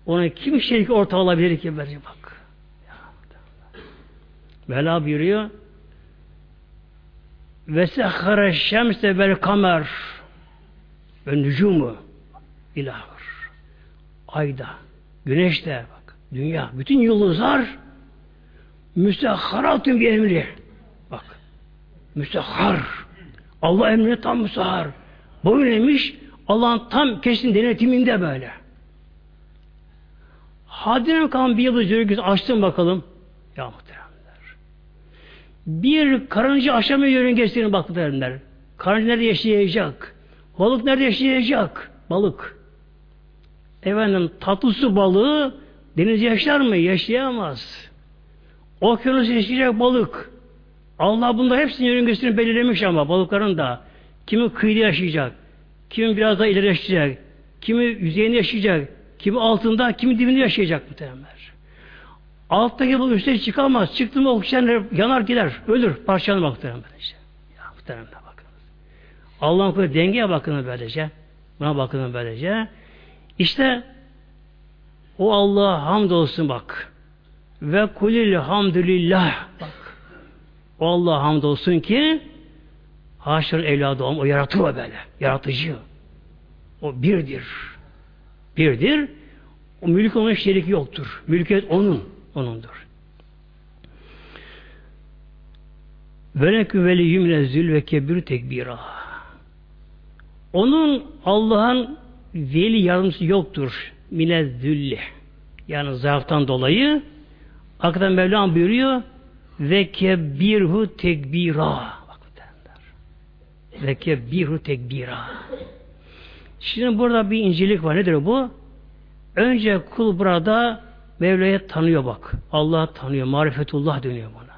ona kim şerik ortağı olabilir ki böyle bak. Vela buyuruyor ve sehhara şemse vel kamer ve nücumu ilahır. Ayda, güneşte bak, dünya, bütün yıldızlar müstehharatun bir emri. Bak, müstehhar. Allah emrine tam müstehhar. Bu neymiş? Allah'ın tam kesin denetiminde böyle. Hadine kalan bir yıldız yörgüsü açtım bakalım. Ya muhteremler. Bir karınca aşamıyor yörüngesine baktılar. Karınca nerede yaşayacak? Balık nerede yaşayacak? Balık. Efendim tatlı su balığı deniz yaşar mı? Yaşayamaz. Okyanus yaşayacak balık. Allah bunda hepsinin yörüngesini belirlemiş ama balıkların da. Kimi kıyıda yaşayacak, kimi biraz daha ileri yaşayacak, kimi yüzeyinde yaşayacak, kimi altında, kimi dibinde yaşayacak muhtemelenler. Alttaki bu üstte çıkamaz. Çıktı mı oksijen yanar gider. Ölür. Parçalanır muhtemelen böylece. Ya muhtemelen bakın. Allah'ın koyduğu dengeye bakın böylece. Buna bakın böylece. İşte o Allah'a hamdolsun bak. Ve kulil hamdülillah bak. O Allah'a hamdolsun ki haşır evladı o yaratıyor böyle. Yaratıcı. O birdir. Birdir. O mülk onun şeriki yoktur. Mülkiyet onun. Onundur. Velekü veliyyüm lezzül ve kebir tekbira. Onun Allah'ın veli yardımcısı yoktur. Minezzülli. Yani zaaftan dolayı Hakikaten Mevlam buyuruyor ve kebirhu tekbira. Ve kebirhu tekbira. Şimdi burada bir incelik var. Nedir bu? Önce kul burada Mevla'yı tanıyor bak. Allah tanıyor. Marifetullah dönüyor buna.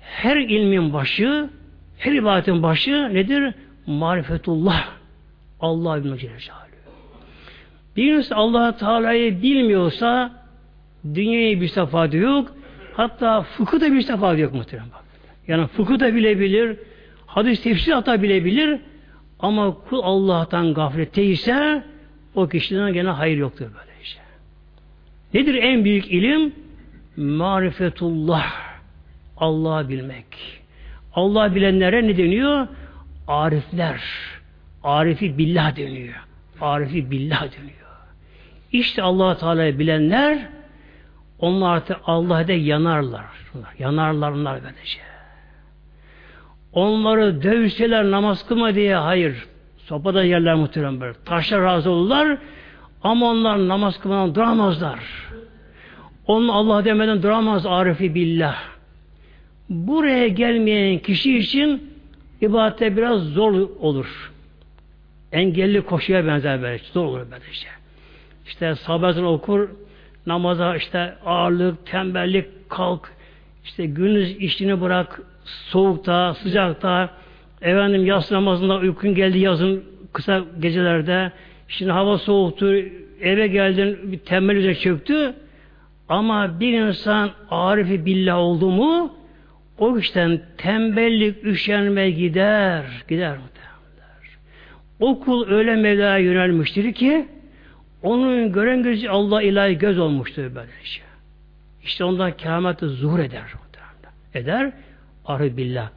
Her ilmin başı, her ibadetin başı nedir? Marifetullah. Allah bilmek Bir insan allah Teala'yı bilmiyorsa dünyaya bir sefadı yok. Hatta fıkıh da bir sefadı yok muhtemelen. Bak. Yani fıkıh da bilebilir, hadis tefsir hatta bilebilir ama kul Allah'tan gaflette ise o kişiden gene hayır yoktur böyle. Nedir en büyük ilim? Marifetullah. Allah'ı bilmek. Allah bilenlere ne deniyor? Arifler. Arifi billah deniyor. Arifi billah deniyor. İşte allah Teala'yı bilenler onlar artık Allah'da yanarlar. Yanarlar onlar böylece. Onları dövseler namaz kılma diye hayır. Sopada yerler muhterem böyle. Taşla razı olurlar ama onlar namaz kılmadan duramazlar. Onun Allah demeden duramaz arifi billah. Buraya gelmeyen kişi için ibadete biraz zor olur. Engelli koşuya benzer böyle. Zor olur böylece. İşte sabahın okur, namaza işte ağırlık, tembellik, kalk, işte gündüz işini bırak, soğukta, sıcakta, efendim yas namazında uykun geldi yazın kısa gecelerde, şimdi hava soğuktu, eve geldin, bir tembel üzere çöktü, ama bir insan arifi billah oldu mu, o işten tembellik, üşenme gider, gider muhtemelen. O kul öyle Mevla'ya yönelmiştir ki, onun gören gözü Allah ilahi göz olmuştur böyle şey. İşte ondan kâhmet zuhur eder. Eder. Arı billah.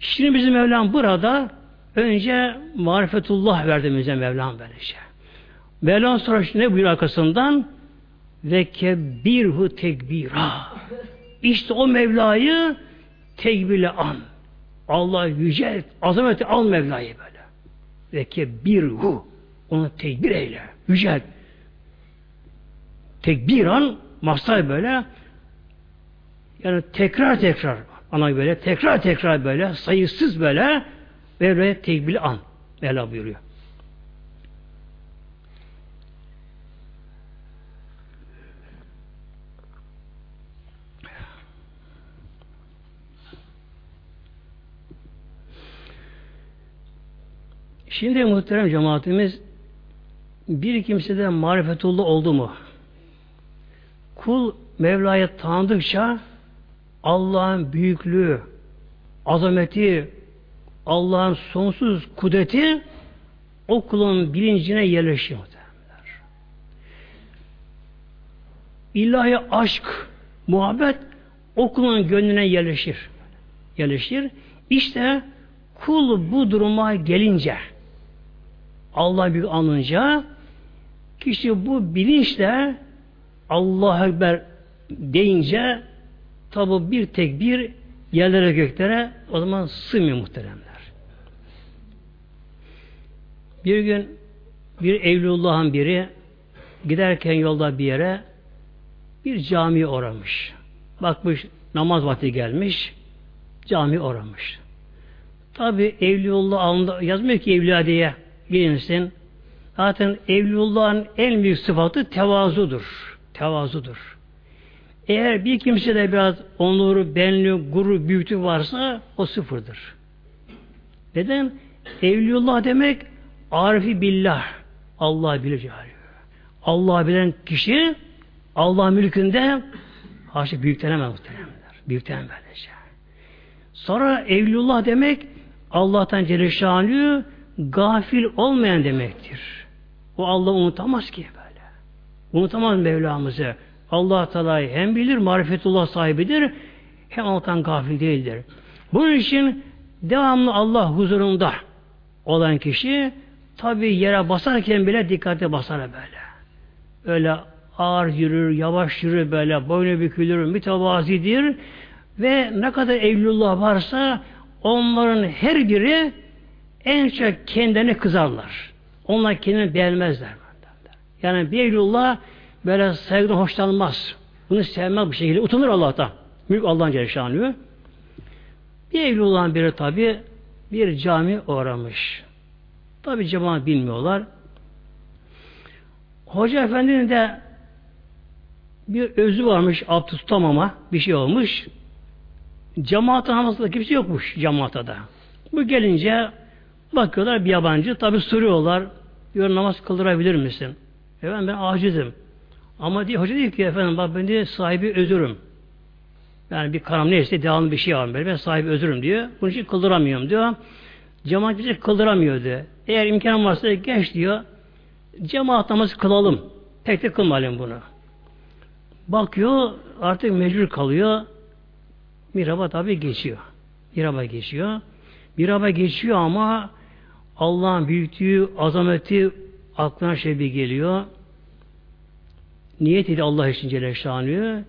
Şimdi bizim Mevlam burada önce marifetullah verdi bize Mevlam böyle şey. Mevlam sonra ne buyur arkasından? Ve kebirhu tekbira. İşte o Mevla'yı tekbirle an. Allah yüce, azameti al Mevla'yı böyle. Ve kebirhu. Onu tekbir eyle. Yücelt tekbir an masal böyle yani tekrar tekrar ana böyle tekrar tekrar böyle sayısız böyle böyle tekbir an Mevla buyuruyor. Şimdi muhterem cemaatimiz bir kimsede marifetullah oldu mu? Kul Mevla'yı tanıdıkça Allah'ın büyüklüğü, azameti, Allah'ın sonsuz kudreti o kulun bilincine yerleşiyor. İlahi aşk, muhabbet o kulun gönlüne yerleşir. Yerleşir. İşte kul bu duruma gelince Allah bir anınca kişi bu bilinçle Allah Ekber deyince tabi bir tek bir yerlere göklere o zaman sığmıyor muhteremler. Bir gün bir Evliyullah'ın biri giderken yolda bir yere bir cami uğramış. Bakmış namaz vakti gelmiş cami uğramış. Tabi Evliyullah alında yazmıyor ki Evliya diye bilinsin. Zaten Evliyullah'ın en büyük sıfatı tevazudur tevazudur. Eğer bir kimse de biraz onuru, benliği, gurur, büyüklük varsa o sıfırdır. Neden? Evliyullah demek arifi billah. Allah bilir Allah bilen kişi Allah mülkünde haşa büyüklenemez muhtemelenler. Büyüklenemez böylece. Sonra evliyullah demek Allah'tan Celle gafil olmayan demektir. O Allah unutamaz ki. Unutamaz Mevlamızı. Allah Teala'yı hem bilir, marifetullah sahibidir, hem Allah'tan gafil değildir. Bunun için devamlı Allah huzurunda olan kişi tabi yere basarken bile dikkate basar böyle. Öyle ağır yürür, yavaş yürür böyle, boynu bükülür, mütevazidir ve ne kadar evlullah varsa onların her biri en çok kendini kızarlar. Onlar kendini beğenmezler. Yani bir evlullah böyle saygıdan hoşlanmaz. Bunu sevmez bir şekilde. Utanır Allah'tan. Mülk Allah'ın Celle Bir evli olan biri tabi bir cami uğramış. Tabi cemaat bilmiyorlar. Hoca Efendi'nin de bir özü varmış, abdest tutamama bir şey olmuş. Cemaatın namazında kimse yokmuş cemaata. Bu gelince bakıyorlar bir yabancı, tabi soruyorlar. Diyor namaz kıldırabilir misin? Efendim ben acizim. Ama diye hoca diyor ki efendim bak ben de sahibi özürüm. Yani bir karam neyse devamlı bir şey var. Ben sahibi özürüm diyor. Bunun için kıldıramıyorum diyor. Cemaat bize kıldıramıyor diyor. Eğer imkan varsa geç diyor. Cemaat namazı kılalım. Tek tek kılmayalım bunu. Bakıyor artık mecbur kalıyor. Miraba tabi geçiyor. Miraba geçiyor. Miraba geçiyor ama Allah'ın büyüklüğü, azameti aklına şey bir geliyor. Niyet ediyor Allah için Celle Şanlı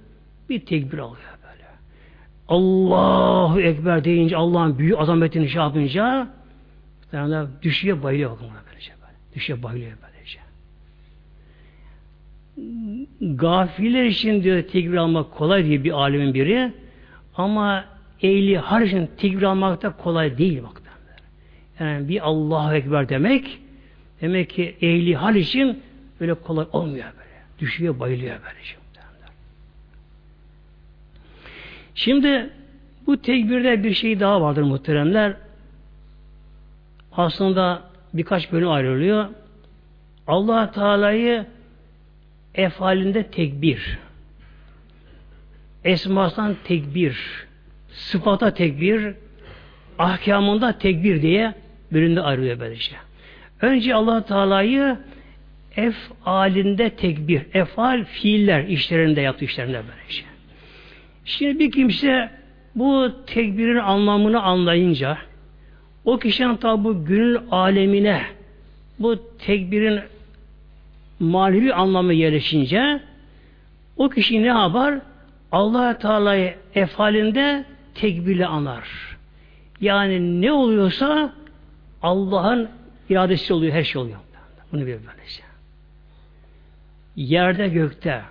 bir tekbir alıyor böyle. Allahu Ekber deyince Allah'ın büyük azametini şey yapınca yani düşüyor bayılıyor bakın böylece böyle. Düşüyor bayılıyor böylece. Gafiller için diyor tekbir almak kolay diye bir alimin biri ama ehli har için tekbir almak da kolay değil bak. Yani bir Allahu Ekber demek demek ki ehli hal için böyle kolay olmuyor böyle. Düşüyor, bayılıyor böyle. Şimdi, şimdi bu tekbirde bir şey daha vardır muhteremler. Aslında birkaç bölüm ayrılıyor. Allah Teala'yı efalinde tekbir, esmasından tekbir, sıfata tekbir, ahkamında tekbir diye bölümde ayrılıyor böylece. Önce allah Teala'yı efalinde tekbir, efal fiiller işlerinde yaptığı işlerinde böylece. Şimdi bir kimse bu tekbirin anlamını anlayınca o kişinin tabi bu gönül alemine bu tekbirin manevi anlamı yerleşince o kişi ne yapar? allah Teala'yı efalinde tekbirle anar. Yani ne oluyorsa Allah'ın iradesi oluyor, her şey oluyor. Bunu bir böylece. Yerde, gökte,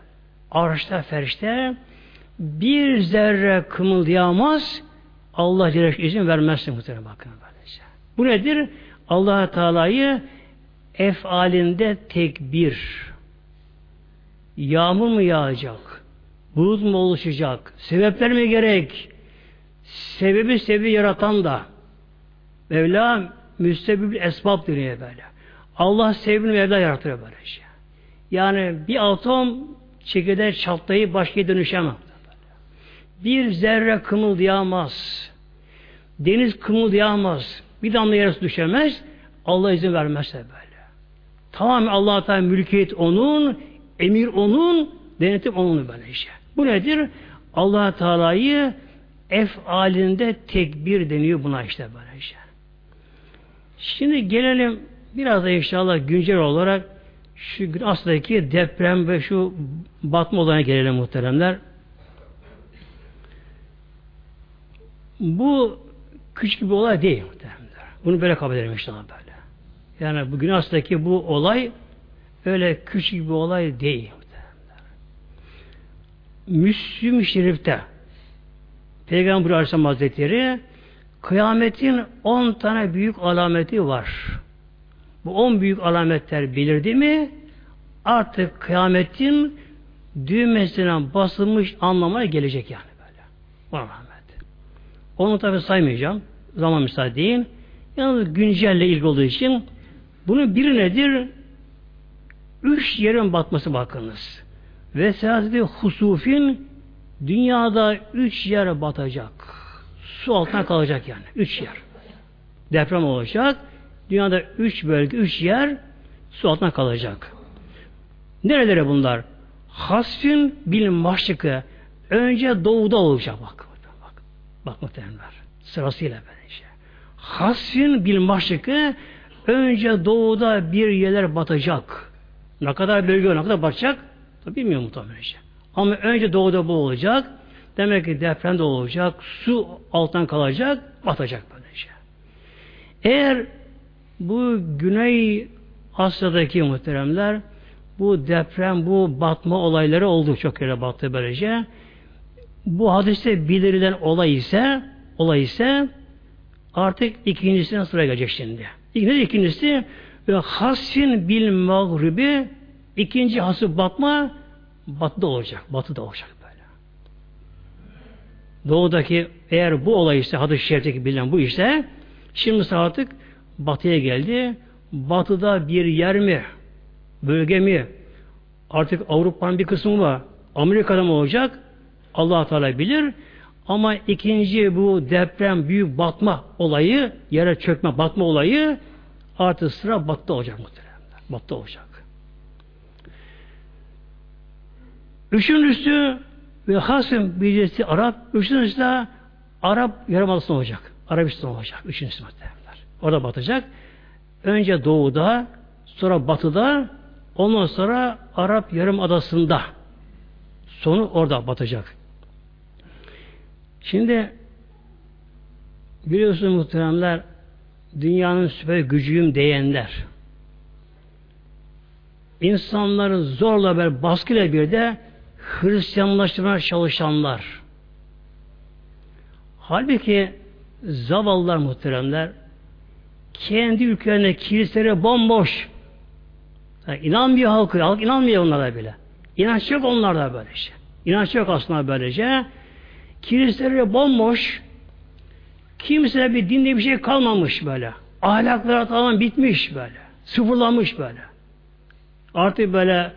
arşta, ferişte bir zerre kımıldayamaz Allah Celle izin vermezsin muhtemelen bakın böylece. Bu nedir? allah Teala'yı efalinde tekbir. Yağmur mu yağacak? Bulut mu oluşacak? Sebepler mi gerek? Sebebi sebebi yaratan da Mevla müstebib esbab deniyor böyle. Allah sevgini Mevla yaratıyor böyle şey. Yani bir atom çekirdeği çatlayıp başka dönüşemez. Bir zerre kımıldayamaz. Deniz kımıldayamaz. Bir damla yarısı düşemez. Allah izin vermezse böyle. Tamamen Allah Teala mülkiyet onun, emir onun, denetim onun böyle şey. Bu nedir? Allah Teala'yı efalinde tekbir deniyor buna işte böyle şey. Şimdi gelelim biraz da inşallah güncel olarak şu aslındaki deprem ve şu batma olayına gelelim muhteremler. Bu küçük bir olay değil muhteremler. Bunu böyle kabul edelim inşallah böyle. Yani bugün aslındaki bu olay öyle küçük bir olay değil. Müslüm Şerif'te Peygamber Aleyhisselam Hazretleri Kıyametin on tane büyük alameti var. Bu on büyük alametler belirdi mi artık kıyametin düğmesine basılmış anlamına gelecek yani böyle. Bu alamet. Onu tabi saymayacağım. Zaman müsaade değil. Yalnız güncelle ilgili olduğu için bunun biri nedir? Üç yerin batması bakınız. Ve seyaseti husufin dünyada üç yer batacak su altına kalacak yani. Üç yer. Deprem olacak. Dünyada üç bölge, üç yer su altına kalacak. Nerelere bunlar? Hasfin bil maşrıkı önce doğuda olacak bak. Bak, bak muhtemelenler. Sırasıyla böylece. Hasfin bil maşrıkı önce doğuda bir yerler batacak. Ne kadar bölge ne kadar batacak? Tabi bilmiyorum muhtemelen. Ama önce doğuda bu olacak. Demek ki deprem de olacak, su alttan kalacak, batacak böylece. Eğer bu Güney Asya'daki muhteremler bu deprem, bu batma olayları oldu. Çok yere battı böylece. Bu hadiste bildirilen olay ise olay ise artık ikincisine sıra gelecek şimdi. İkincisi, ikincisi ve hasfin bil mağribi ikinci hası batma batıda olacak. Batıda olacak. Doğudaki eğer bu olay ise hadis-i şerifteki bilinen bu ise şimdi artık batıya geldi. Batıda bir yer mi? Bölge mi? Artık Avrupa'nın bir kısmı var. Amerika'da mı olacak? allah Teala bilir. Ama ikinci bu deprem, büyük batma olayı, yere çökme, batma olayı artık sıra battı olacak muhtemelen. Battı olacak. Üçüncüsü ve hasım birisi Arap, üçüncüsü de Arap Yarımadası olacak. Arabistan olacak. Üçüncüsü muhtemelen. Orada batacak. Önce doğuda, sonra batıda, ondan sonra Arap Yarımadası'nda. Sonu orada batacak. Şimdi biliyorsunuz muhteremler dünyanın süper gücüyüm diyenler insanları zorla bir baskıyla bir de Hristiyanlaştırmaya çalışanlar halbuki zavallılar muhteremler kendi ülkelerine kiliseleri bomboş yani inanmıyor halkı, halk inanmıyor onlara bile. İnanç yok onlarda böylece. İnanç yok aslında böylece. Kiliseleri bomboş. Kimse bir dinde bir şey kalmamış böyle. Ahlakları tamamen bitmiş böyle. Sıfırlanmış böyle. Artık böyle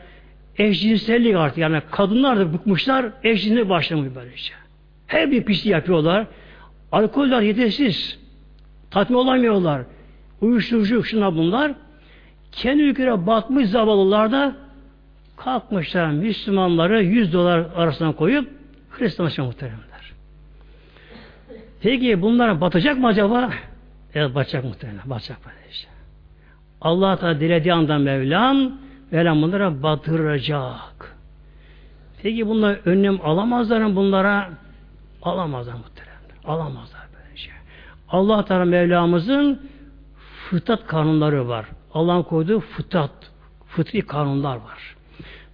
eşcinsellik artık yani kadınlar da bıkmışlar eşcinsellik başlamış böylece. Her bir pisliği yapıyorlar. Alkoller yetersiz. Tatmin olamıyorlar. Uyuşturucu şuna bunlar. Kendi ülkelerine batmış zavallılar da kalkmışlar Müslümanları 100 dolar arasına koyup Hristiyanlaşma muhteremler. Peki bunlar batacak mı acaba? Evet batacak muhtemelen. Batacak işte. Allah dilediği anda Mevlam Mevlam bunlara batıracak. Peki bunlar önlem alamazlar mı bunlara? Alamazlar muhtemelen. Alamazlar böylece. Allah Teala Mevlamızın fıtrat kanunları var. Allah'ın koyduğu fıtrat, fıtri kanunlar var.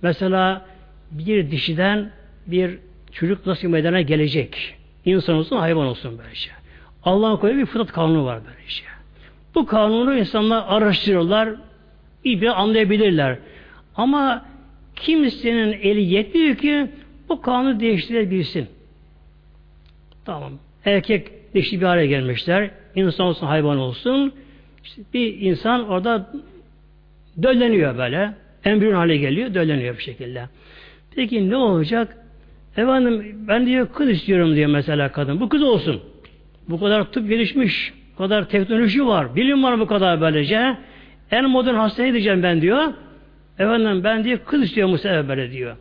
Mesela bir dişiden bir çocuk nasıl meydana gelecek? İnsan olsun, hayvan olsun böyle şey. Allah'ın koyduğu bir fıtrat kanunu var böyle şey. Bu kanunu insanlar araştırıyorlar, iyi bir anlayabilirler. Ama kimsenin eli yetmiyor ki bu kanunu değiştirebilsin. Tamam. Erkek dişi bir hale gelmişler. İnsan olsun, hayvan olsun. İşte bir insan orada dölleniyor böyle. Embriyon hale geliyor, dölleniyor bir şekilde. Peki ne olacak? Efendim ben diyor kız istiyorum diyor mesela kadın. Bu kız olsun. Bu kadar tıp gelişmiş. Bu kadar teknoloji var. Bilim var bu kadar böylece. En modern hastaneye gideceğim ben diyor. Efendim ben diyor kız istiyorum bu sefer böyle diyor.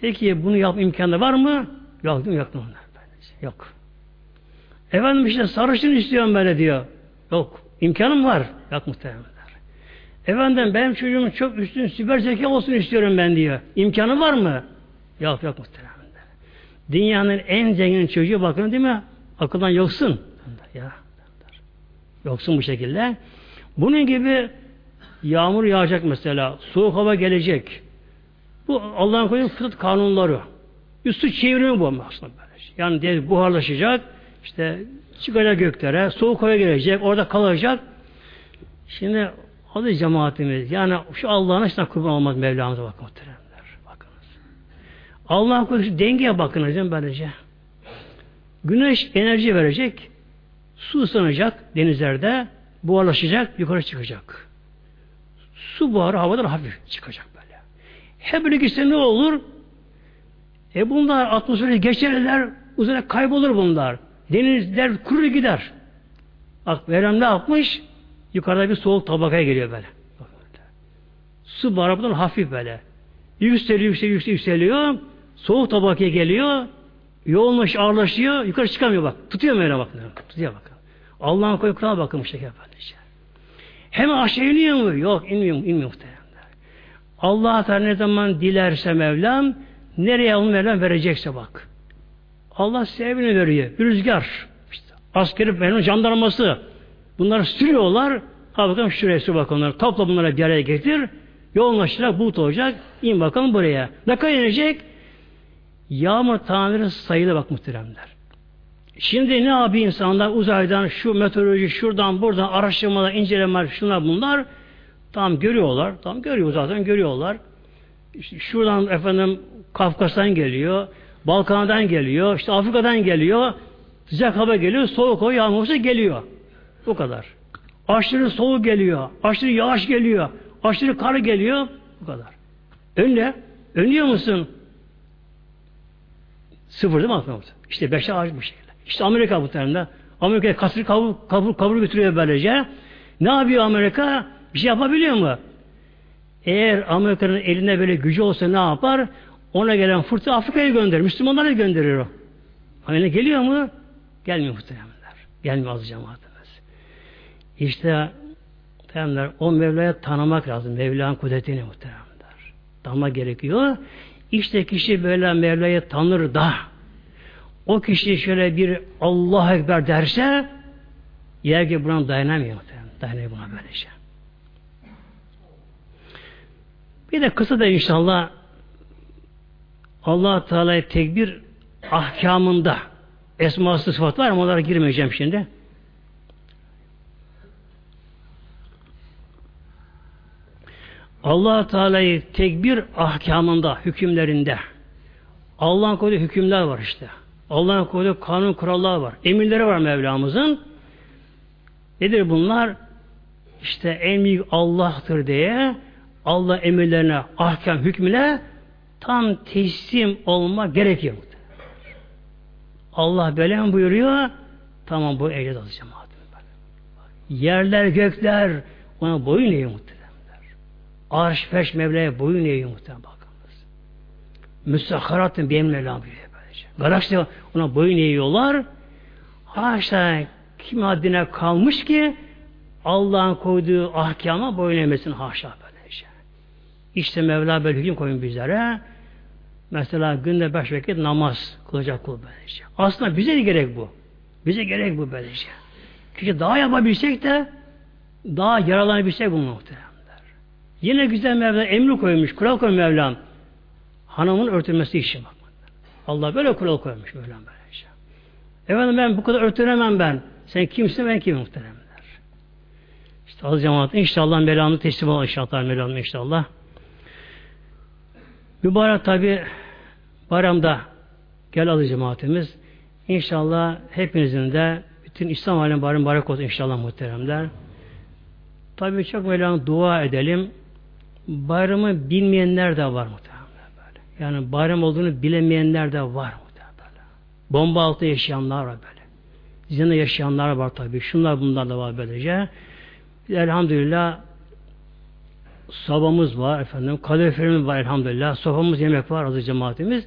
Peki bunu yap imkanı var mı? Yok mi? Yok. Yok. Efendim işte sarışın istiyorum böyle diyor. Yok. İmkanım var. Yok muhtemelenler. Efendim benim çocuğum çok üstün süper zeka olsun istiyorum ben diyor. İmkanı var mı? Yok yok muhtemelen. Dünyanın en zengin çocuğu bakın değil mi? Akıldan yoksun. Ya. Yoksun bu şekilde. Bunun gibi yağmur yağacak mesela. Soğuk hava gelecek. Bu Allah'ın koyduğu fıtrat kanunları. Üstü çevrimi bu aslında böyle. Yani deniz buharlaşacak. işte çıkacak göklere. Soğuk hava gelecek. Orada kalacak. Şimdi adı cemaatimiz. Yani şu Allah'ın işte kurban olmaz Mevlamıza bakın muhteremler. Bakınız. Allah korusun dengeye bakınız böylece? Güneş enerji verecek. Su ısınacak denizlerde. Buharlaşacak. Yukarı çıkacak. Su buharı havadan hafif çıkacak böyle. Hep böyle gitse ne olur? E bunlar atmosferi geçerler, uzaya kaybolur bunlar. Denizler kurur gider. Bak Mevlam ne yapmış? Yukarıda bir soğuk tabakaya geliyor böyle. Su barabadan hafif böyle. Yükseliyor, yükseliyor, yükseliyor. Soğuk tabakaya geliyor. Yoğunlaş, ağırlaşıyor. Yukarı çıkamıyor bak. Tutuyor böyle bak. Tutuyor bak. Allah'ın koyu Kur'an'a bakın bu şekilde. Hemen aşağı iniyor mu? Yok inmiyor, inmiyor muhtemelen. Allah Teala ne zaman dilerse Mevlam nereye onu Mevlam verecekse bak. Allah sevini veriyor. Bir rüzgar. İşte askeri Mevlam jandarması. Bunları sürüyorlar. Ha bakalım şuraya sür bakalım onları. Topla bunları bir araya getir. Yoğunlaşacak, bulut olacak. İn bakalım buraya. Ne kadar inecek? Yağmur taneleri sayılı bak muhteremler. Şimdi ne yapıyor insanlar uzaydan şu meteoroloji şuradan buradan araştırmalar, incelemeler şunlar bunlar tam görüyorlar. Tam görüyor zaten görüyorlar. İşte şuradan efendim Kafkas'tan geliyor, Balkan'dan geliyor, işte Afrika'dan geliyor. Sıcak hava geliyor, soğuk hava yağmursa geliyor. Bu kadar. Aşırı soğuk geliyor, aşırı yağış geliyor, aşırı kar geliyor. Bu kadar. Önle. Önlüyor musun? Sıfır değil mi aslında? İşte beşe ağaç bu şekilde. İşte Amerika bu tarafında. Amerika kasır kabul, kabul, kabul götürüyor böylece. Ne yapıyor Amerika? Bir şey yapabiliyor mu? Eğer Amerika'nın elinde böyle gücü olsa ne yapar? Ona gelen fırtına Afrika'ya gönderir. Müslümanlara gönderir o. Ama geliyor mu? Gelmiyor muhtemelenler. Gelmiyor az cemaatimiz. İşte muhtemelenler o Mevla'ya tanımak lazım. Mevla'nın kudretini muhtemelenler. Tanımak gerekiyor. İşte kişi böyle Mevla'yı tanır da o kişi şöyle bir Allah Ekber derse yer ki buna dayanamıyor. Dayanamıyor buna böylece. Şey. Bir de kısa da inşallah allah Teala'ya tekbir ahkamında esması sıfat var ama onlara girmeyeceğim şimdi. allah Teala'yı tekbir ahkamında, hükümlerinde Allah'ın koyduğu hükümler var işte. Allah'ın koyduğu kanun kuralları var. Emirleri var Mevlamızın. Nedir bunlar? İşte en büyük Allah'tır diye Allah emirlerine, ahkam hükmüne tam teslim olma gerekiyor. Allah böyle mi buyuruyor? Tamam bu ehliyet alacağım. Yerler, gökler ona boyun eğiyor muhteremler. Arş, feş, Mevla'ya boyun eğiyor muhterem bakınız. Müstakharatın bir emri buyuruyor. Galaksi ona boyun eğiyorlar. Haşa kim haddine kalmış ki Allah'ın koyduğu ahkama boyun eğmesin haşa böylece. İşte Mevla böyle hüküm koyun bizlere. Mesela günde beş vakit namaz kılacak kul böylece. Aslında bize de gerek bu. Bize gerek bu böylece. Kişi daha yapabilsek de daha yaralanabilsek bu muhteremler. Yine güzel Mevla emri koymuş, kural koymuş Mevlam. Hanımın örtülmesi için bak. Allah böyle kural koymuş böyle böyle şey. Efendim ben bu kadar örtünemem ben. Sen kimsin ben kimim muhteremler. İşte az cemaat inşallah melanı teslim ol inşallah melanı inşallah. Mübarek tabi bayramda gel alı cemaatimiz. İnşallah hepinizin de bütün İslam alem bayram mübarek olsun inşallah muhteremler. Tabi çok Mevlana dua edelim. Bayramı bilmeyenler de var muhterem. Yani bayram olduğunu bilemeyenler de var. Bomba altı yaşayanlar var böyle. Zina yaşayanlar var tabi. Şunlar bunlar da var böylece. Elhamdülillah sabamız var efendim. Kaloriferimiz var elhamdülillah. Sofamız yemek var azı cemaatimiz.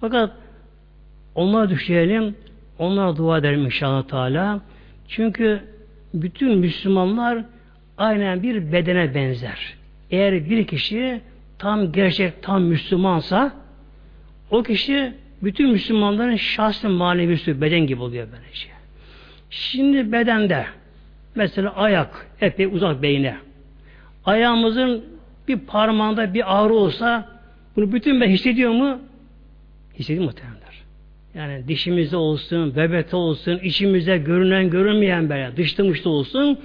Fakat onlara düşelim. Onlara dua edelim inşallah Teala. Çünkü bütün Müslümanlar aynen bir bedene benzer. Eğer bir kişi tam gerçek, tam Müslümansa o kişi bütün Müslümanların şahsi manevisi beden gibi oluyor böylece. Şimdi bedende mesela ayak epey uzak beyne ayağımızın bir parmağında bir ağrı olsa bunu bütün ben hissediyor mu? Hissediyor muhtemelenler. Yani dişimizde olsun, bebekte olsun, içimizde görünen görünmeyen böyle dışta olsun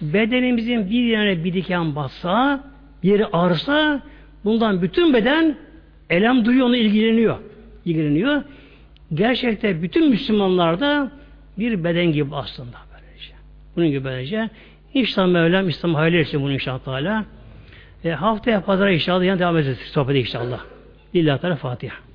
bedenimizin bir yerine bir diken bassa, yeri ağrısa Bundan bütün beden elem duyuyor, onu ilgileniyor. ilgileniyor. Gerçekte bütün Müslümanlarda bir beden gibi aslında böylece. Bunun gibi böylece. İnşallah Mevlam İslam hayırlı etsin bunu inşallah Teala. E, haftaya pazara inşallah yan devam edeceğiz sohbete inşallah. Lillahi Teala Fatiha.